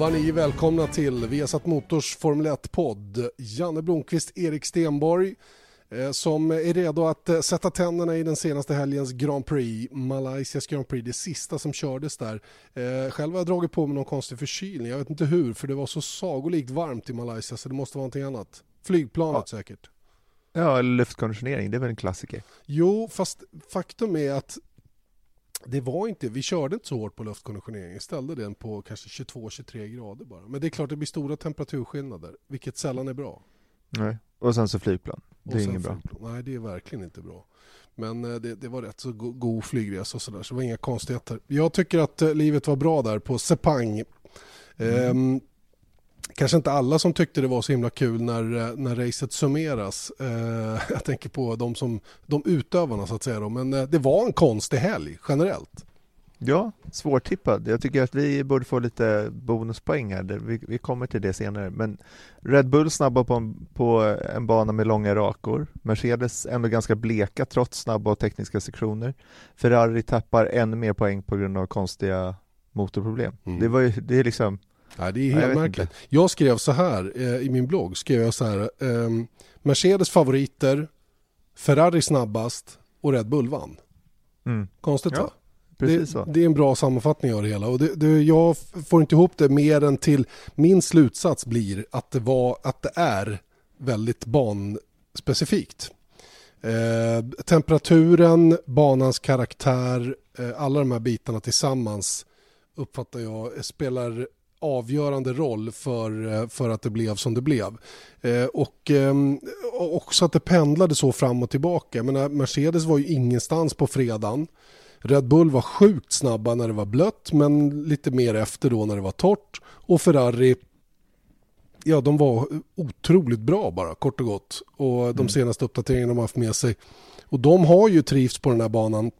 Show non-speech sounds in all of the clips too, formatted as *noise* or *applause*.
Vad ni är välkomna till Viasat Motors Formel 1-podd. Janne Blomqvist, Erik Stenborg eh, som är redo att eh, sätta tänderna i den senaste helgens Grand Prix, Malaysias Grand Prix, det sista som kördes där. Eh, själv har jag dragit på mig någon konstig förkylning, jag vet inte hur, för det var så sagolikt varmt i Malaysia så det måste vara någonting annat. Flygplanet Ja. säkert. Ja, eller luftkonditionering, det är väl en klassiker. Jo, fast faktum är att det var inte, vi körde inte så hårt på luftkonditioneringen, ställde den på kanske 22-23 grader bara. Men det är klart det blir stora temperaturskillnader, vilket sällan är bra. Nej. Och sen så flygplan. Det är inget bra. flygplan. Nej, det är verkligen inte bra. Men eh, det, det var rätt så go- god flygresa och sådär, så det var inga konstigheter. Jag tycker att eh, livet var bra där på Sepang. Ehm, kanske inte alla som tyckte det var så himla kul när, eh, när racet summeras. Eh, *laughs* jag tänker på de, som, de utövarna så att säga. Då. Men eh, det var en konstig helg generellt. Ja, svårtippad. Jag tycker att vi borde få lite bonuspoäng här. Vi, vi kommer till det senare. Men Red Bull snabba på en, på en bana med långa rakor. Mercedes ändå ganska bleka trots snabba och tekniska sektioner. Ferrari tappar ännu mer poäng på grund av konstiga motorproblem. Mm. Det, var ju, det är liksom, Nej, det är Ja, helt vet märkligt. Jag skrev så här eh, i min blogg. Skrev jag så här. ehm, Mercedes favoriter, Ferrari snabbast och Red Bull vann. mm, Konstigt Ja, va? det, så. det är en bra sammanfattning av det hela. Och det, det, jag får inte ihop det mer än till min slutsats blir att det, var, att det är väldigt banspecifikt. Eh, temperaturen, banans karaktär, eh, alla de här bitarna tillsammans uppfattar jag spelar avgörande roll för, eh, för att det blev som det blev. Eh, och och också att det pendlade så fram och tillbaka. Menar, Mercedes var ju ingenstans på fredagen. Red Bull var sjukt snabba när det var blött men lite mer efter då när det var torrt. Och Ferrari, ja de var otroligt bra bara kort och gott. Och de senaste uppdateringarna de har haft med sig. Och de har ju trivts på den här banan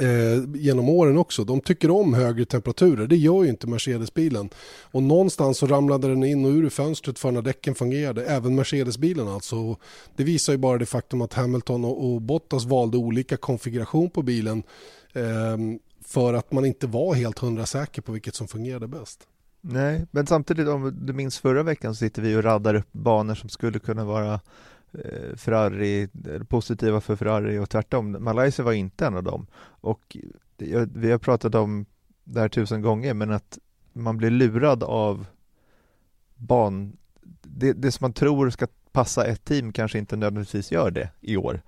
eh, genom åren också. De tycker om högre temperaturer. Det gör ju inte Mercedes-bilen. Och någonstans så ramlade den in och ur fönstret för när däcken fungerade. Även Mercedes-bilen alltså. Och Det visar ju bara det faktum att Hamilton och, och Bottas valde olika konfiguration på bilen. Eh, för att man inte var helt hundra säker på vilket som fungerade bäst. Nej, men samtidigt om du minns förra veckan så sitter vi och raddar upp banor som skulle kunna vara Eh, Ferrari, positiva för Ferrari och tvärtom. Malaysia var inte en av dem. Och vi har pratat om det här tusen gånger, men att man blir lurad av ban... Det, det som man tror ska passa ett team kanske inte nödvändigtvis gör det i år.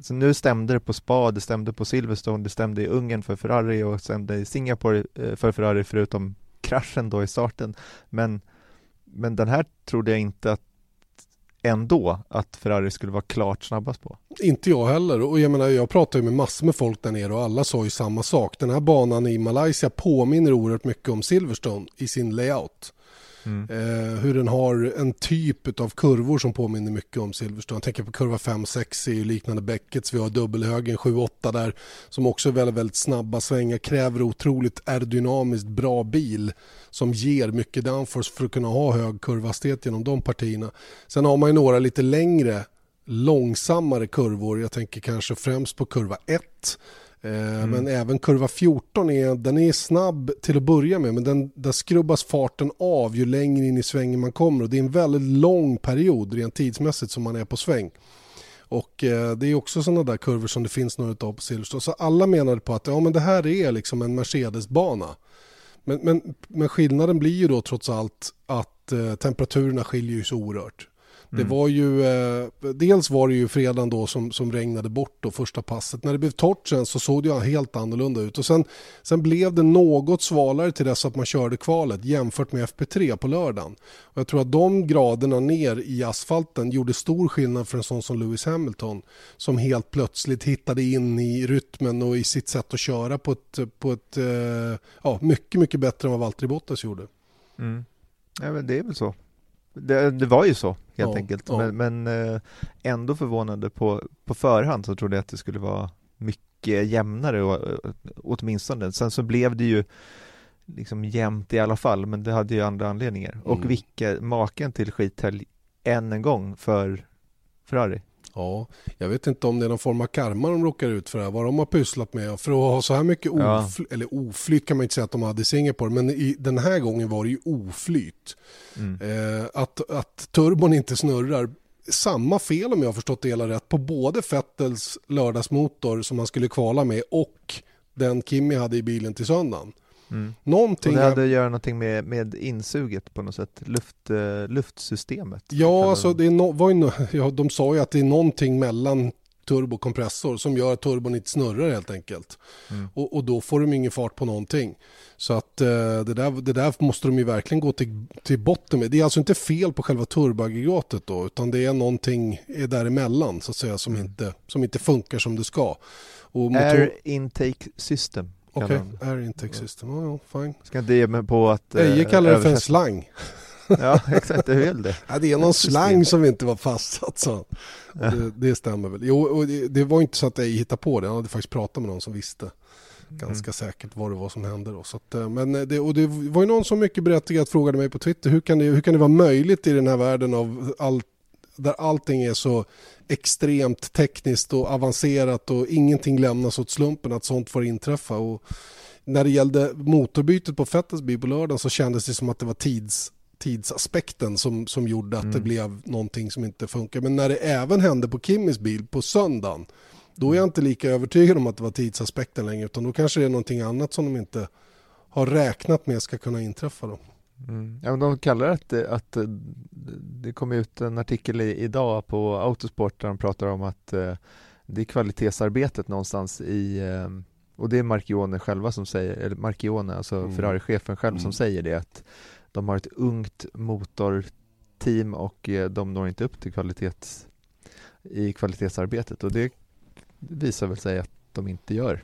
Så nu stämde det på Spa, det stämde på Silverstone, det stämde i Ungern för Ferrari och stämde i Singapore eh, för Ferrari förutom kraschen då i starten. Men, men den här trodde jag inte att ändå att Ferrari skulle vara klart snabbast på. Inte jag heller. Och jag, menar, jag pratar ju med massor med folk där nere och alla sa ju samma sak. Den här banan i Malaysia påminner oerhört mycket om Silverstone i sin layout. Mm. Eh, hur den har en typ av kurvor som påminner mycket om Silverstone. Jag tänker på kurva 5-6 är ju liknande Beckets. Vi har dubbelhögen 7-8 där som också är väldigt, väldigt snabba svängar. Kräver otroligt aerodynamiskt bra bil som ger mycket downforce för att kunna ha hög kurvhastighet genom de partierna. Sen har man ju några lite längre långsammare kurvor. Jag tänker kanske främst på kurva 1. Eh, Men även kurva 14 är, den är snabb till att börja med men den, där skrubbas farten av ju längre in i svängen man kommer och det är en väldigt lång period rent tidsmässigt som man är på sväng. Och eh, det är också sådana där kurvor som det finns några av på Silverstone. Så alla menade på att ja, men det här är liksom en Mercedes-bana. Men, men, men skillnaden blir ju då trots allt att eh, temperaturerna skiljer ju så oerhört. Det var ju, eh, dels var det ju fredagen då som, som regnade bort då första passet. När det blev torrt sen så såg det helt annorlunda ut. Och sen, sen blev det något svalare till dess att man körde kvalet jämfört med FP3 på lördagen. Och jag tror att de graderna ner i asfalten gjorde stor skillnad för en sån som Lewis Hamilton. Som helt plötsligt hittade in i rytmen och i sitt sätt att köra på ett, på ett eh, ja, mycket, mycket bättre än vad Valtteri Bottas gjorde. Mm. Ja, men det är väl så. Det, det var ju så helt Ja, enkelt. ja. Men, men eh, ändå förvånande på, på förhand så trodde jag att det skulle vara mycket jämnare och, eh, åtminstone. Sen så blev det ju liksom jämnt i alla fall, men det hade ju andra anledningar. Och Mm. vilka, maken till skithelg än en gång för Ferrari. Ja, jag vet inte om det är någon form av karma de råkar ut för det här, vad de har pysslat med. För att ha så här mycket Ja. ofly- eller oflyt kan man inte säga att de hade i Singapore, men i, den här gången var det ju oflyt. Mm. Eh, att, att turbon inte snurrar, samma fel om jag har förstått det hela rätt på både Fettels lördagsmotor som han skulle kvala med och den Kimi hade i bilen till söndagen. Mm. Och Någonting... det hade att göra någonting med, med insuget på något sätt, Luft, eh, luftsystemet. Ja, alltså det är no, var ju no, ja, de sa ju att det är någonting mellan turbo och kompressor som gör att turbon inte snurrar helt enkelt. Mm. Och, och då får de ingen fart på någonting. Så att eh, det, där, det där måste de ju verkligen gå till, till botten med. Det är alltså inte fel på själva turboaggregatet då, utan det är någonting däremellan så att säga som, inte, som inte funkar som det ska. Och motor- Air Intake System. Okej, det. air intake system. Ja, ja, fine. Ska inte ge mig på att eh, Eje kallar det för en slang. Ja, exakt, det är *laughs* det. Ja, det är någon slang som inte var fastsatt så. Ja. Det, det stämmer väl. Jo, och det, det var inte så att jag hittade på det. Han hade faktiskt pratat med någon som visste ganska Mm. säkert vad det var som hände. Då. Så att, eh, men det, och det var ju någon som mycket berättigat frågade mig på Twitter. Hur kan det, hur kan det vara möjligt i den här världen av allt där allting är så extremt tekniskt och avancerat och ingenting lämnas åt slumpen att sånt får inträffa. Och när det gällde motorbytet på Fettels bil på lördagen så kändes det som att det var tids, tidsaspekten som, som gjorde att det Mm. blev någonting som inte funkar. Men när det även hände på Kimmys bil på söndagen då är jag inte lika övertygad om att det var tidsaspekten längre utan då kanske det är någonting annat som de inte har räknat med ska kunna inträffa. Då. Mm. Ja, men de kallar det att, att eh, det kom ut en artikel i, idag på Autosport där de pratar om att eh, det är kvalitetsarbetet någonstans i eh, och det är Marchione själva som säger, eller Marchione, alltså Mm. Ferrari-chefen själv som Mm. säger det att de har ett ungt motorteam och de når inte upp till kvalitets i kvalitetsarbetet och det visar väl sig att de inte gör.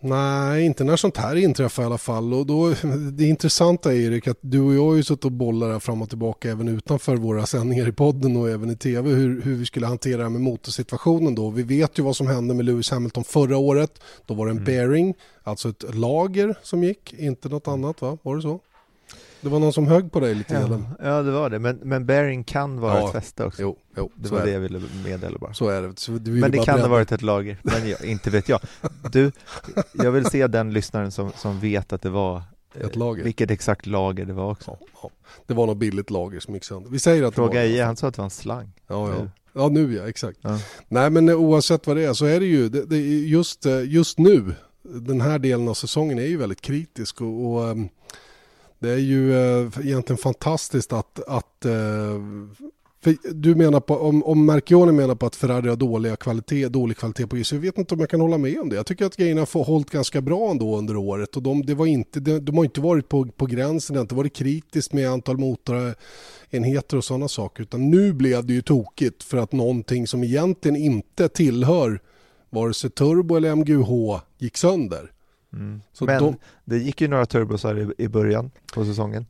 Nej, inte när sånt här inträffar i alla fall. Och då, *laughs* det intressanta är Erik att du och jag har ju suttit och bollat här fram och tillbaka även utanför våra sändningar i podden och även i tv hur, hur vi skulle hantera det här med motorsituationen då. Vi vet ju vad som hände med Lewis Hamilton förra året. Då var det en Mm. bearing, alltså ett lager som gick, inte något annat va? Var det så? Det var någon som högg på dig lite grann. Ja, ja det var det, men, men bearing kan vara Ja. ett fäste också. Jo, jo Det var det jag ville meddela bara. så är det. Så Men det kan ha bredda. varit ett lager, men jag, inte vet jag. Du, jag vill se den lyssnaren som, som vet att det var eh, Ett lager. Vilket exakt lager det var också. Ja, ja. Det var något billigt lager som gick sönder. Vi säger att det Fråga var det. Eje, han sa att det var en slang. Ja, ja. Ja, nu ja, exakt. Ja. Nej, men oavsett vad det är så är det ju, det, det, just, eh, just nu, den här delen av säsongen är ju väldigt kritisk och, och ehm, det är ju eh, egentligen fantastiskt att, att eh, för du menar på, om, om Marchione menar på att Ferrari har dåliga kvalitet, dålig kvalitet på så jag vet inte om jag kan hålla med om det. Jag tycker att grejerna har hållit ganska bra ändå under året och de, det var inte, de, de har inte varit på, på gränsen, det har inte varit kritiskt med antal motorenheter och sådana saker utan nu blev det ju tokigt för att någonting som egentligen inte tillhör vare sig turbo eller MGH gick sönder. Mm. Så Men de- det gick ju några turbosar i, i början på säsongen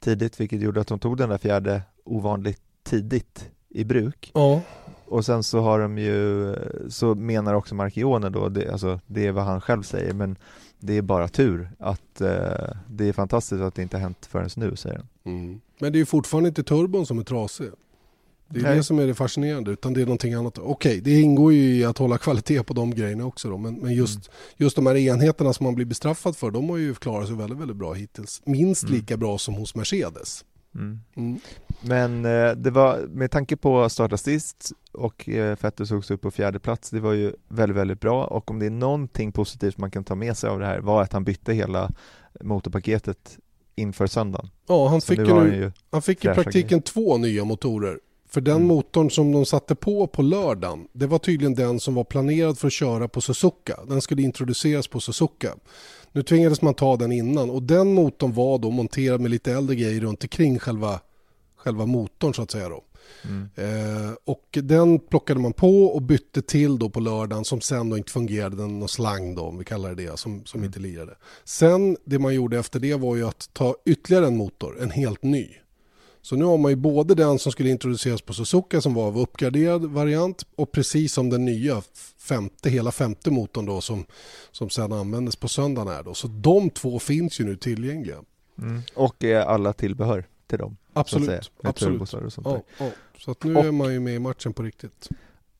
tidigt, vilket gjorde att de tog den där fjärde ovanligt tidigt i bruk. Ja, Och sen så har de ju, så menar också Marchione då, det, alltså det är vad han själv säger, men det är bara tur att eh, det är fantastiskt att det inte har hänt förrän nu, säger han. mm. men det är ju fortfarande inte turbon som är trasig. Det är Nej. det som är det fascinerande, utan det är någonting annat. Okej, det ingår ju i att hålla kvalitet på de grejerna också då, men, men just, Mm. just de här enheterna som man blir bestraffad för, de har ju klarat sig väldigt, väldigt bra hittills. Minst Mm. lika bra som hos Mercedes. Mm. Mm. Men eh, det var, med tanke på att starta sist och eh, Vettel sågs upp på fjärde plats, det var ju väldigt, väldigt bra och om det är någonting positivt man kan ta med sig av det här var att han bytte hela motorpaketet inför söndagen. Ja, han Så fick, ju nu, han fick i praktiken två nya motorer För den mm. motorn som de satte på på lördagen, det var tydligen den som var planerad för att köra på Suzuka. Den skulle introduceras på Suzuka. Nu tvingades man ta den innan och den motorn var då monterad med lite äldre grejer runt omkring själva, själva motorn så att säga. Då. Mm. Eh, och den plockade man på och bytte till då på lördagen som sen då inte fungerade, den någon slang då om vi kallar det det, som, som mm. inte lirade. Sen det man gjorde efter det var ju att ta ytterligare en motor, en helt ny. Så nu har man ju både den som skulle introduceras på Suzuka som var av uppgraderad variant och precis som den nya femte, hela femte motorn då som, som sedan användes på söndagen är då. Så de två finns ju nu tillgängliga. Mm. Och är alla tillbehör till dem? Absolut. absolut. Och sånt ja, ja. Så att nu och, är man ju med i matchen på riktigt.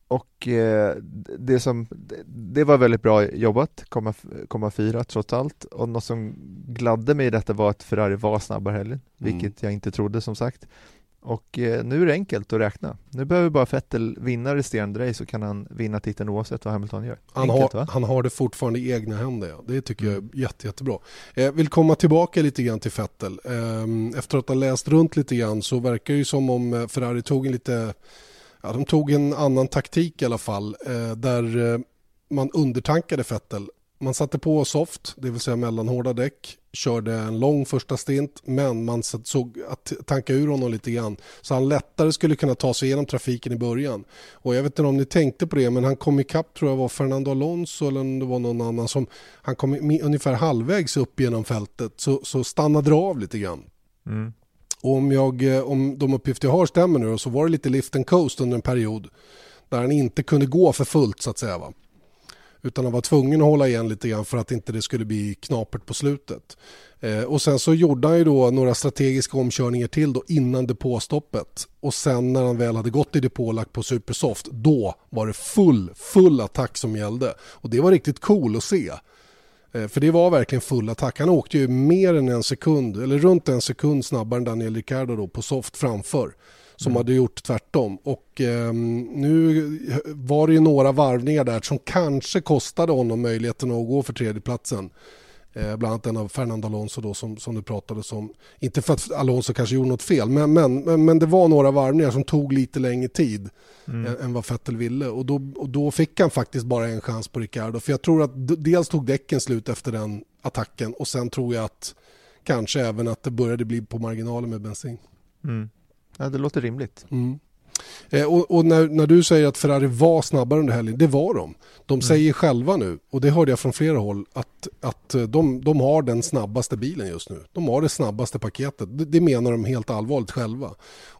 Och eh, det som, det var väldigt bra jobbat, komma, komma fyra trots allt. Och något som gladde mig i detta var att Ferrari var snabbare helgen, mm. vilket jag inte trodde som sagt. Och eh, nu är det enkelt att räkna. Nu behöver bara Vettel vinna resterande race så kan han vinna titeln oavsett vad Hamilton gör. Han, enkelt, har, han har det fortfarande i egna händer, ja. det tycker jag är mm. jätte, jättebra. Eh, vill komma tillbaka lite grann till Vettel. Eh, efter att ha läst runt lite grann så verkar det ju som om eh, Ferrari tog en lite ja, de tog en annan taktik i alla fall eh, där eh, man undertankade Vettel. Man satte på soft, det vill säga mellanhårda däck, körde en lång första stint men man såg att tanka ur honom lite grann så han lättare skulle kunna ta sig igenom trafiken i början. Och jag vet inte om ni tänkte på det men han kom ikapp tror jag var Fernando Alonso eller om det var någon annan som han kom ungefär halvvägs upp genom fältet så, så stannade det av lite grann. Mm. Och om, jag, eh, om de uppgifter jag har stämmer nu så var det lite lift and coast under en period där han inte kunde gå för fullt så att säga. Va? Utan han var tvungen att hålla igen lite grann för att inte det skulle bli knapert på slutet. Eh, och sen så gjorde han ju då några strategiska omkörningar till då innan depåstoppet. Och sen när han väl hade gått i depå och lagt på supersoft, då var det full, full attack som gällde. Och det var riktigt cool att se. Eh, för det var verkligen full attack. Han åkte ju mer än en sekund, eller runt en sekund snabbare än Daniel Ricciardo då på soft framför. Som mm. hade gjort tvärtom. Och eh, nu var det ju några varvningar där som kanske kostade honom möjligheten att gå för tredjeplatsen. Eh, bland annat en av Fernando Alonso då, som, som du pratade om. Inte för att Alonso kanske gjorde något fel, men, men, men det var några varvningar som tog lite längre tid mm. än, än, vad Vettel ville. Och då, och då fick han faktiskt bara en chans på Ricardo. För jag tror att dels tog däcken slut efter den attacken och sen tror jag att kanske även att det började bli på marginalen med bensin. Mm. Ja, det låter rimligt. Mm. Eh, och, och när, när, du säger att Ferrari var snabbare under helgen, det var de. De mm. säger själva nu, och det hörde jag från flera håll, att, att de, de har den snabbaste bilen just nu. De har det snabbaste paketet. Det, det menar de helt allvarligt själva.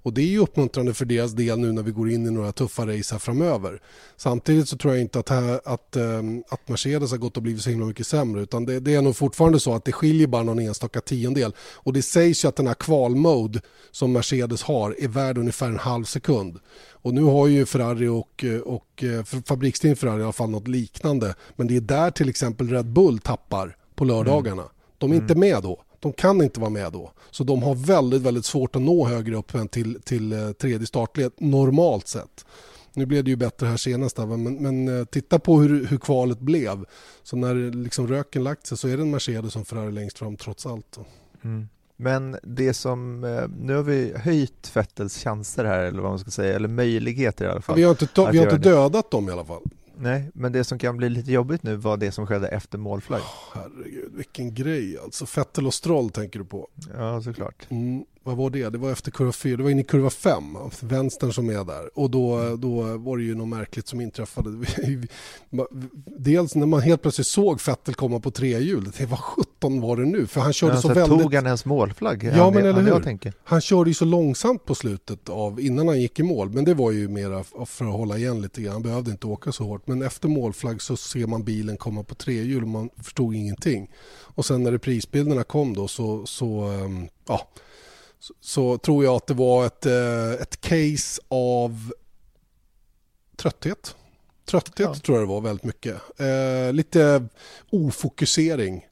Och det är ju uppmuntrande för deras del nu när vi går in i några tuffa race här framöver. Samtidigt så tror jag inte att, här, att, ehm, att Mercedes har gått och blivit så himla mycket sämre utan det, det, är nog fortfarande så att det skiljer bara någon enstaka tiondel. Och det sägs ju att den här kvalmode som Mercedes har är värd ungefär en halv sekund. Och nu har ju Ferrari och, och fabriksteam Ferrari i alla fall något liknande. Men det är där till exempel Red Bull tappar på lördagarna. De är inte mm. med då. De kan inte vara med då. Så de har väldigt, väldigt svårt att nå högre upp än till, till eh, tredje startled normalt sett. Nu blev det ju bättre här senast, men, men eh, titta på hur, hur kvalet blev. Så när liksom röken lagt sig så är det en Mercedes som Ferrari längst fram trots allt. Mm. Men det som, eh, nu har vi höjt Fettels chanser här eller vad man ska säga, eller möjligheter i alla fall. Vi har inte, vi har inte dödat dem i alla fall. Nej, men det som kan bli lite jobbigt nu var det som skedde efter målflagg. Oh, herregud, vilken grej alltså. Fettel och Stroll tänker du på? Ja, såklart. Mm, vad var det? Det var efter kurva 4, det var in i kurva 5, vänstern som är där. Och då, då var det ju något märkligt som inträffade. *laughs* Dels när man helt plötsligt såg Fettel komma på tre hjul, det var 17 var det nu? För han körde ja, så, så väldigt... Tog han ens målflagg? Ja, men eller hur? Han körde ju så långsamt på slutet av, innan han gick i mål. Men det var ju mer för att hålla igen lite grann. Han behövde inte åka så hårt. Men efter målflagg så ser man bilen komma på tre hjul och man förstod ingenting. Och sen när reprisbilderna kom då så, så ehm, ja så, så, tror jag att det var ett, eh, ett case av trötthet. Trötthet ja. tror jag det var väldigt mycket. Eh, lite ofokusering.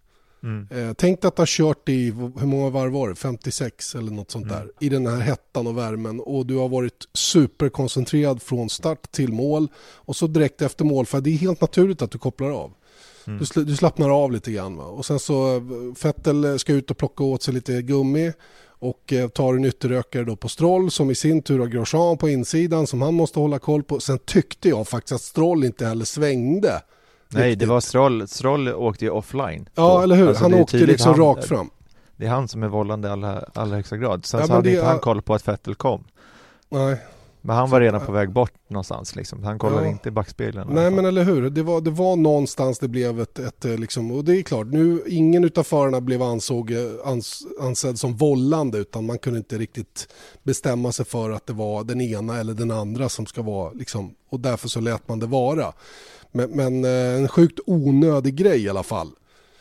Mm. Eh, tänk att ha kört i, hur många varv var det? 56 eller något sånt mm. där. I den här hettan och värmen och du har varit superkoncentrerad från start till mål. Och så direkt efter mål, för det är helt naturligt att du kopplar av. Mm. Du, du slappnar av lite grann. Va? Och sen så Fettel ska ut och plocka åt sig lite gummi och eh, tar en ytterökare då på Stroll som i sin tur har Grosjean på insidan som han måste hålla koll på. Sen tyckte jag faktiskt att Stroll inte heller svängde. Nej, det var Stroll, Stroll åkte ju offline. Ja, eller hur? Alltså, han åkte liksom han, rakt fram. Det är han som är vållande i allra, allra högsta grad. Sen ja, så hade det, inte han koll på att Vettel kom. Nej, men han var redan på väg bort någonstans liksom. Han kollade ja. inte i backspegeln. Nej men eller hur, det var, det var någonstans det blev ett, ett eh, liksom, och det är klart, nu ingen utav förarna blev ansåg, eh, ans, ansedd som vållande utan man kunde inte riktigt bestämma sig för att det var den ena eller den andra som ska vara liksom, och därför så lät man det vara. Men, men eh, en sjukt onödig grej i alla fall.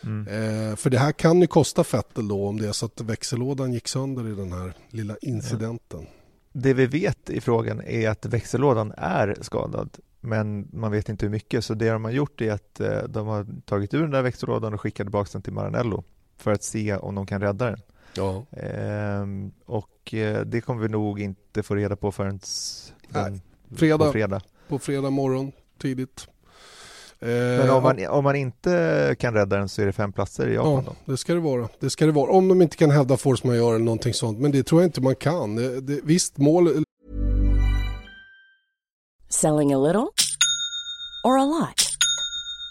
Mm. Eh, för det här kan ju kosta Fettel då om det är så att växellådan gick sönder i den här lilla incidenten. Ja det vi vet i frågan är att växellådan är skadad men man vet inte hur mycket så det de har gjort är att eh, de har tagit ur den där växellådan och skickat tillbaka den till Maranello för att se om de kan rädda den. Ja. Ehm, och eh, det kommer vi nog inte få reda på förrän den, fredag, på fredag. På fredag morgon tidigt. Men om man, om man inte kan rädda den så är det fem platser i Japan ja, då? det ska det vara. Det ska det vara. Om de inte kan hävda force majeure eller någonting sånt. Men det tror jag inte man kan. Det, det, visst, mål... Selling a little or a lot?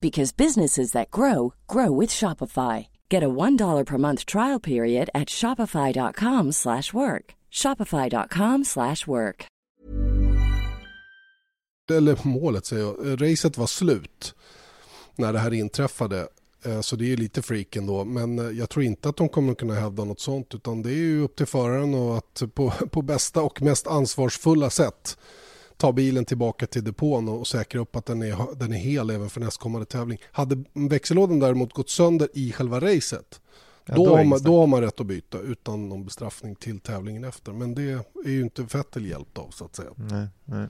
because businesses that grow grow with Shopify. Get a $1 per month trial period at shopify.com/work. shopify.com/work. Eller målet säger jag. Eh, racet var slut när det här inträffade. Eh, så det är lite freak ändå. Men eh, jag tror inte att de kommer kunna hävda något sånt. Utan det är ju upp till föraren och att på, *laughs* på bästa och mest ansvarsfulla sätt ta bilen tillbaka till depån och säkra upp att den är, den är hel även för nästkommande tävling. Hade växellådan däremot gått sönder i själva racet Ja, då, då, har man, då har man rätt att byta utan någon bestraffning till tävlingen efter. Men det är ju inte Vettel hjälpt av så att säga. Nej, nej.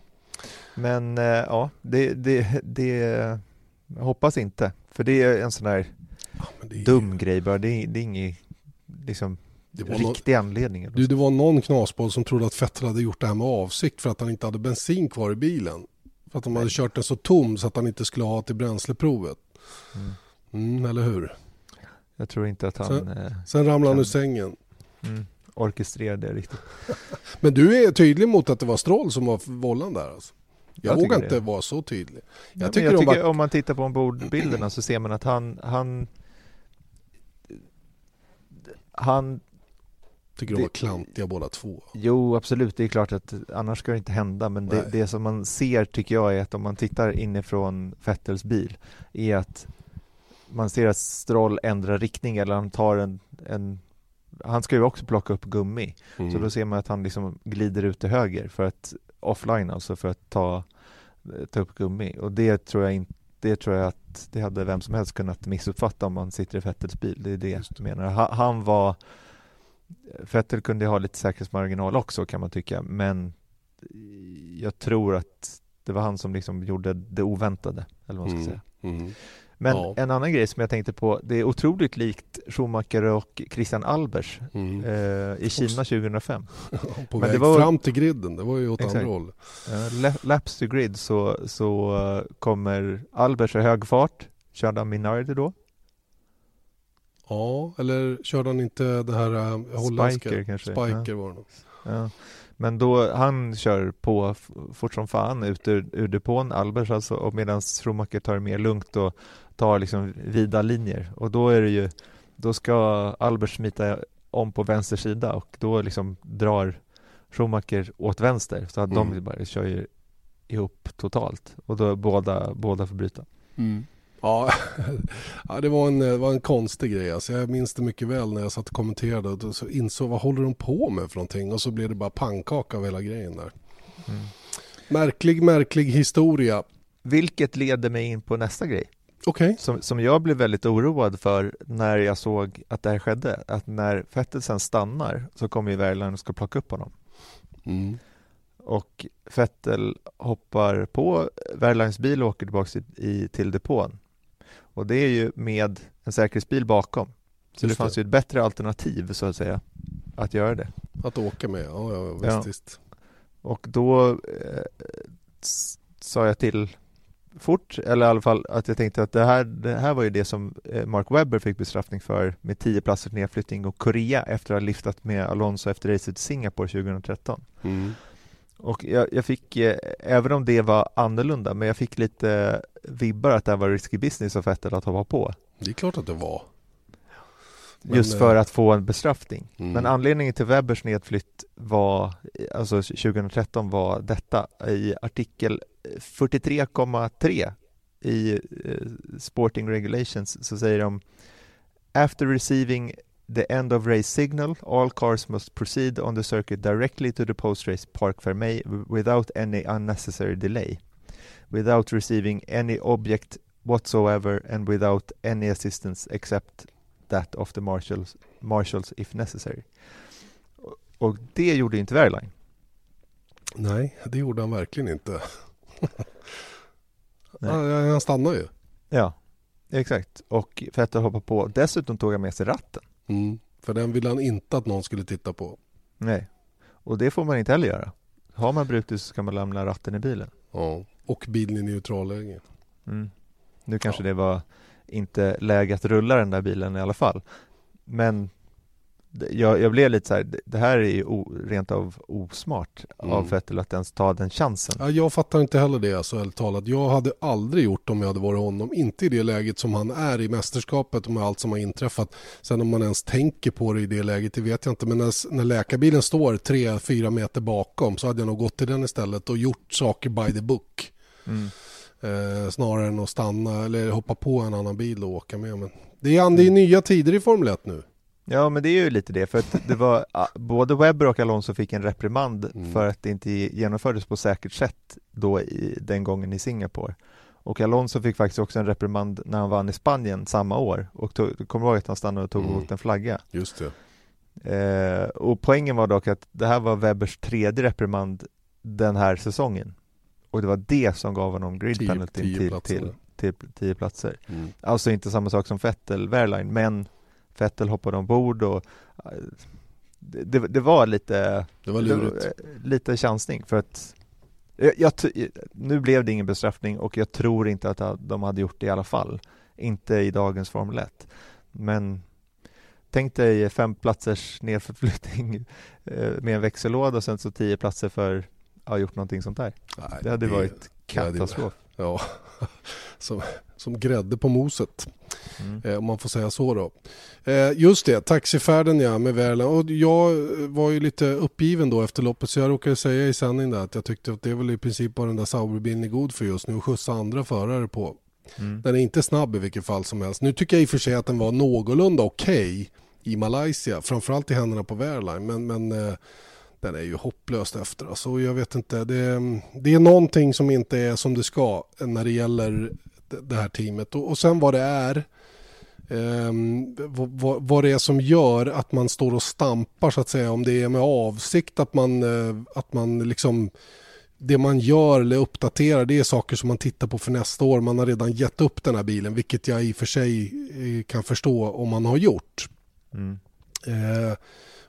Men äh, ja, det, det, det hoppas inte. För det är en sån här ja, dum ju... grej bara. Det, det är inget liksom det var riktig någon, anledning. Du, det var någon knasboll som trodde att Vettel hade gjort det här med avsikt för att han inte hade bensin kvar i bilen. För att de hade kört den så tom så att han inte skulle ha till bränsleprovet. Mm. Mm, eller hur? Jag tror inte att han... Sen, eh, sen ramlade han ur sängen. Mm, orkestrerade det riktigt. *laughs* Men du är tydlig mot att det var Stroll som var vållan där alltså? Jag, jag vågar inte vara så tydlig. Jag ja, tycker, jag tycker bara... om man tittar på ombordbilderna så ser man att han, han han Tycker de var klantiga båda två. Jo, absolut. Det är klart att annars ska det inte hända. Men det, det, som man ser tycker jag är att om man tittar inifrån Fettels bil är att man ser att Stroll ändrar riktning eller han tar en, en han ska ju också plocka upp gummi. Mm. Så då ser man att han liksom glider ut till höger för att offline alltså för att ta, ta upp gummi. Och det tror jag inte det tror jag att det hade vem som helst kunnat missuppfatta om man sitter i Fettels bil. Det är det jag menar. Han var Vettel kunde ha lite säkerhetsmarginal också kan man tycka, men jag tror att det var han som liksom gjorde det oväntade, eller vad man ska mm, säga. Mm. Men ja. en annan grej som jag tänkte på, det är otroligt likt Schumacher och Christian Albers mm. eh, i Kina 2005. *laughs* på Men väg var... fram till griden, det var ju åt Exakt. andra håll. Uh, laps to grid så, så uh, kommer Albers i hög fart, körde han Minardi då? Ja, eller körde han inte det här uh, holländska? Spiker kanske? Spiker ja. var det ja. Men då, han kör på fort som fan ut ur, ur depån, Albers alltså, och medan Schumacher tar det mer lugnt och tar liksom vida linjer. Och då är det ju, då ska Albers smita om på vänster sida och då liksom drar Schumacher åt vänster så att mm. de bara kör ju ihop totalt och då båda, båda får bryta. Mm. Ja, *laughs* ja det, var en, det var en konstig grej. Alltså jag minns det mycket väl när jag satt och kommenterade och så insåg vad håller de på med för någonting och så blev det bara pannkaka av hela grejen där. Mm. Märklig, märklig historia. Vilket leder mig in på nästa grej. Okay. Som, som jag blev väldigt oroad för när jag såg att det här skedde. Att när Vettel sen stannar så kommer ju Verline och ska plocka upp honom. Mm. och Vettel hoppar på Wehrleins bil och åker tillbaka i, till depån. Och det är ju med en säkerhetsbil bakom. Så Just det fanns det. ju ett bättre alternativ så att säga att göra det. Att åka med, ja, ja visst, Ja. visst. Och då eh, sa jag till fort, eller i alla fall att jag tänkte att det här, det här var ju det som eh, Mark Webber fick bestraffning för med 10 platsers nedflyttning och Korea efter att ha lyftat med Alonso efter racet i Singapore 2013. Mm. Och jag, jag fick, eh, även om det var annorlunda, men jag fick lite vibbar att det här var risky business av Vettel att hoppa på. Det är klart att det var. Men, just eh, för att få en bestraffning. Mm. Men anledningen till Webbers nedflytt var, alltså 2013 var detta i artikel 43,3 i eh, Sporting Regulations så säger de After receiving the end of race signal, all cars must proceed on the circuit directly to the post-race Parc Fermé without any unnecessary delay, without receiving any object whatsoever and without any assistance except that of the marshals, marshals if necessary. Och- det gjorde inte Wehrlein. Nej, det gjorde han verkligen inte. *laughs* Han, han stannade ju. Ja, exakt. Och Vettel hoppade på. Dessutom tog han med sig ratten. Mm. För den ville han inte att någon skulle titta på. Nej, och det får man inte heller göra. Har man brutit så ska man lämna ratten i bilen. Ja. Och bilen i neutralläge. Mm. Nu kanske Ja. det var inte läge att rulla den där bilen i alla fall. Men jag, jag blev lite så här, det- här är ju o, rent av osmart Mm. av Vettel att ens ta den chansen. Ja, jag fattar inte heller det alltså, ärligt talat. Jag hade aldrig gjort om jag hade varit honom. Inte i det läget som han är i mästerskapet och med allt som har inträffat. Sen om man ens tänker på det i det läget, det vet jag inte. Men när, när läkarbilen står tre, fyra meter bakom så hade jag nog gått till den istället och gjort saker by the book. Mm. Eh, snarare än att stanna eller hoppa på en annan bil och åka med. Men det är, det är nya tider i Formel 1 nu. Ja men det är ju lite det för att det var *laughs* både Webber och Alonso fick en reprimand Mm. för att det inte genomfördes på säkert sätt då i, den gången i Singapore. Och Alonso fick faktiskt också en reprimand när han vann i Spanien samma år och tog, kommer ihåg att han stannade och tog Mm. emot en flagga. Just det. Eh, och poängen var dock att det här var Webbers tredje reprimand den här säsongen. Och det var det som gav honom grid penalty till, till, till, tio platser. Mm. Alltså inte samma sak som Vettel, Wehrlein, men Vettel hoppade ombord och eh, det, det, var lite Det var lurigt. eh, lite chansning för att jag, nu blev det ingen bestraffning och jag tror inte att de hade gjort det i alla fall. Inte i dagens Formel 1. Men tänk dig fem platsers nedförflyttning *laughs* eh, med en växellåda och sen så tio platser för att ha gjort någonting sånt där. Nej, Det hade varit det hade- katastrof. Ja, *laughs* som, som grädde på moset. Mm. Eh, om man får säga så då. Eh, just det, taxifärden ja med Värland. Och jag eh, var ju lite uppgiven då efter loppet så jag råkade säga i sändning där att jag tyckte att det väl i princip bara den där Sauberbilen är god för just nu och skjutsa andra förare på. Mm. Den är inte snabb i vilket fall som helst. Nu tycker jag i och för sig att den var någorlunda okej i Malaysia, framförallt i händerna på Wehrlein. Men, men eh, den är ju hopplöst efter. Alltså, jag vet inte, det, det är någonting som inte är som det ska när det gäller det, här teamet. Och, och sen vad det är, ehm, vad, vad- det är som gör att man står och stampar så att säga. Om det är med avsikt att man, eh, att man liksom det man gör eller uppdaterar det är saker som man tittar på för nästa år. Man har redan gett upp den här bilen vilket jag i och för sig eh, kan förstå om man har gjort. Mm. Eh,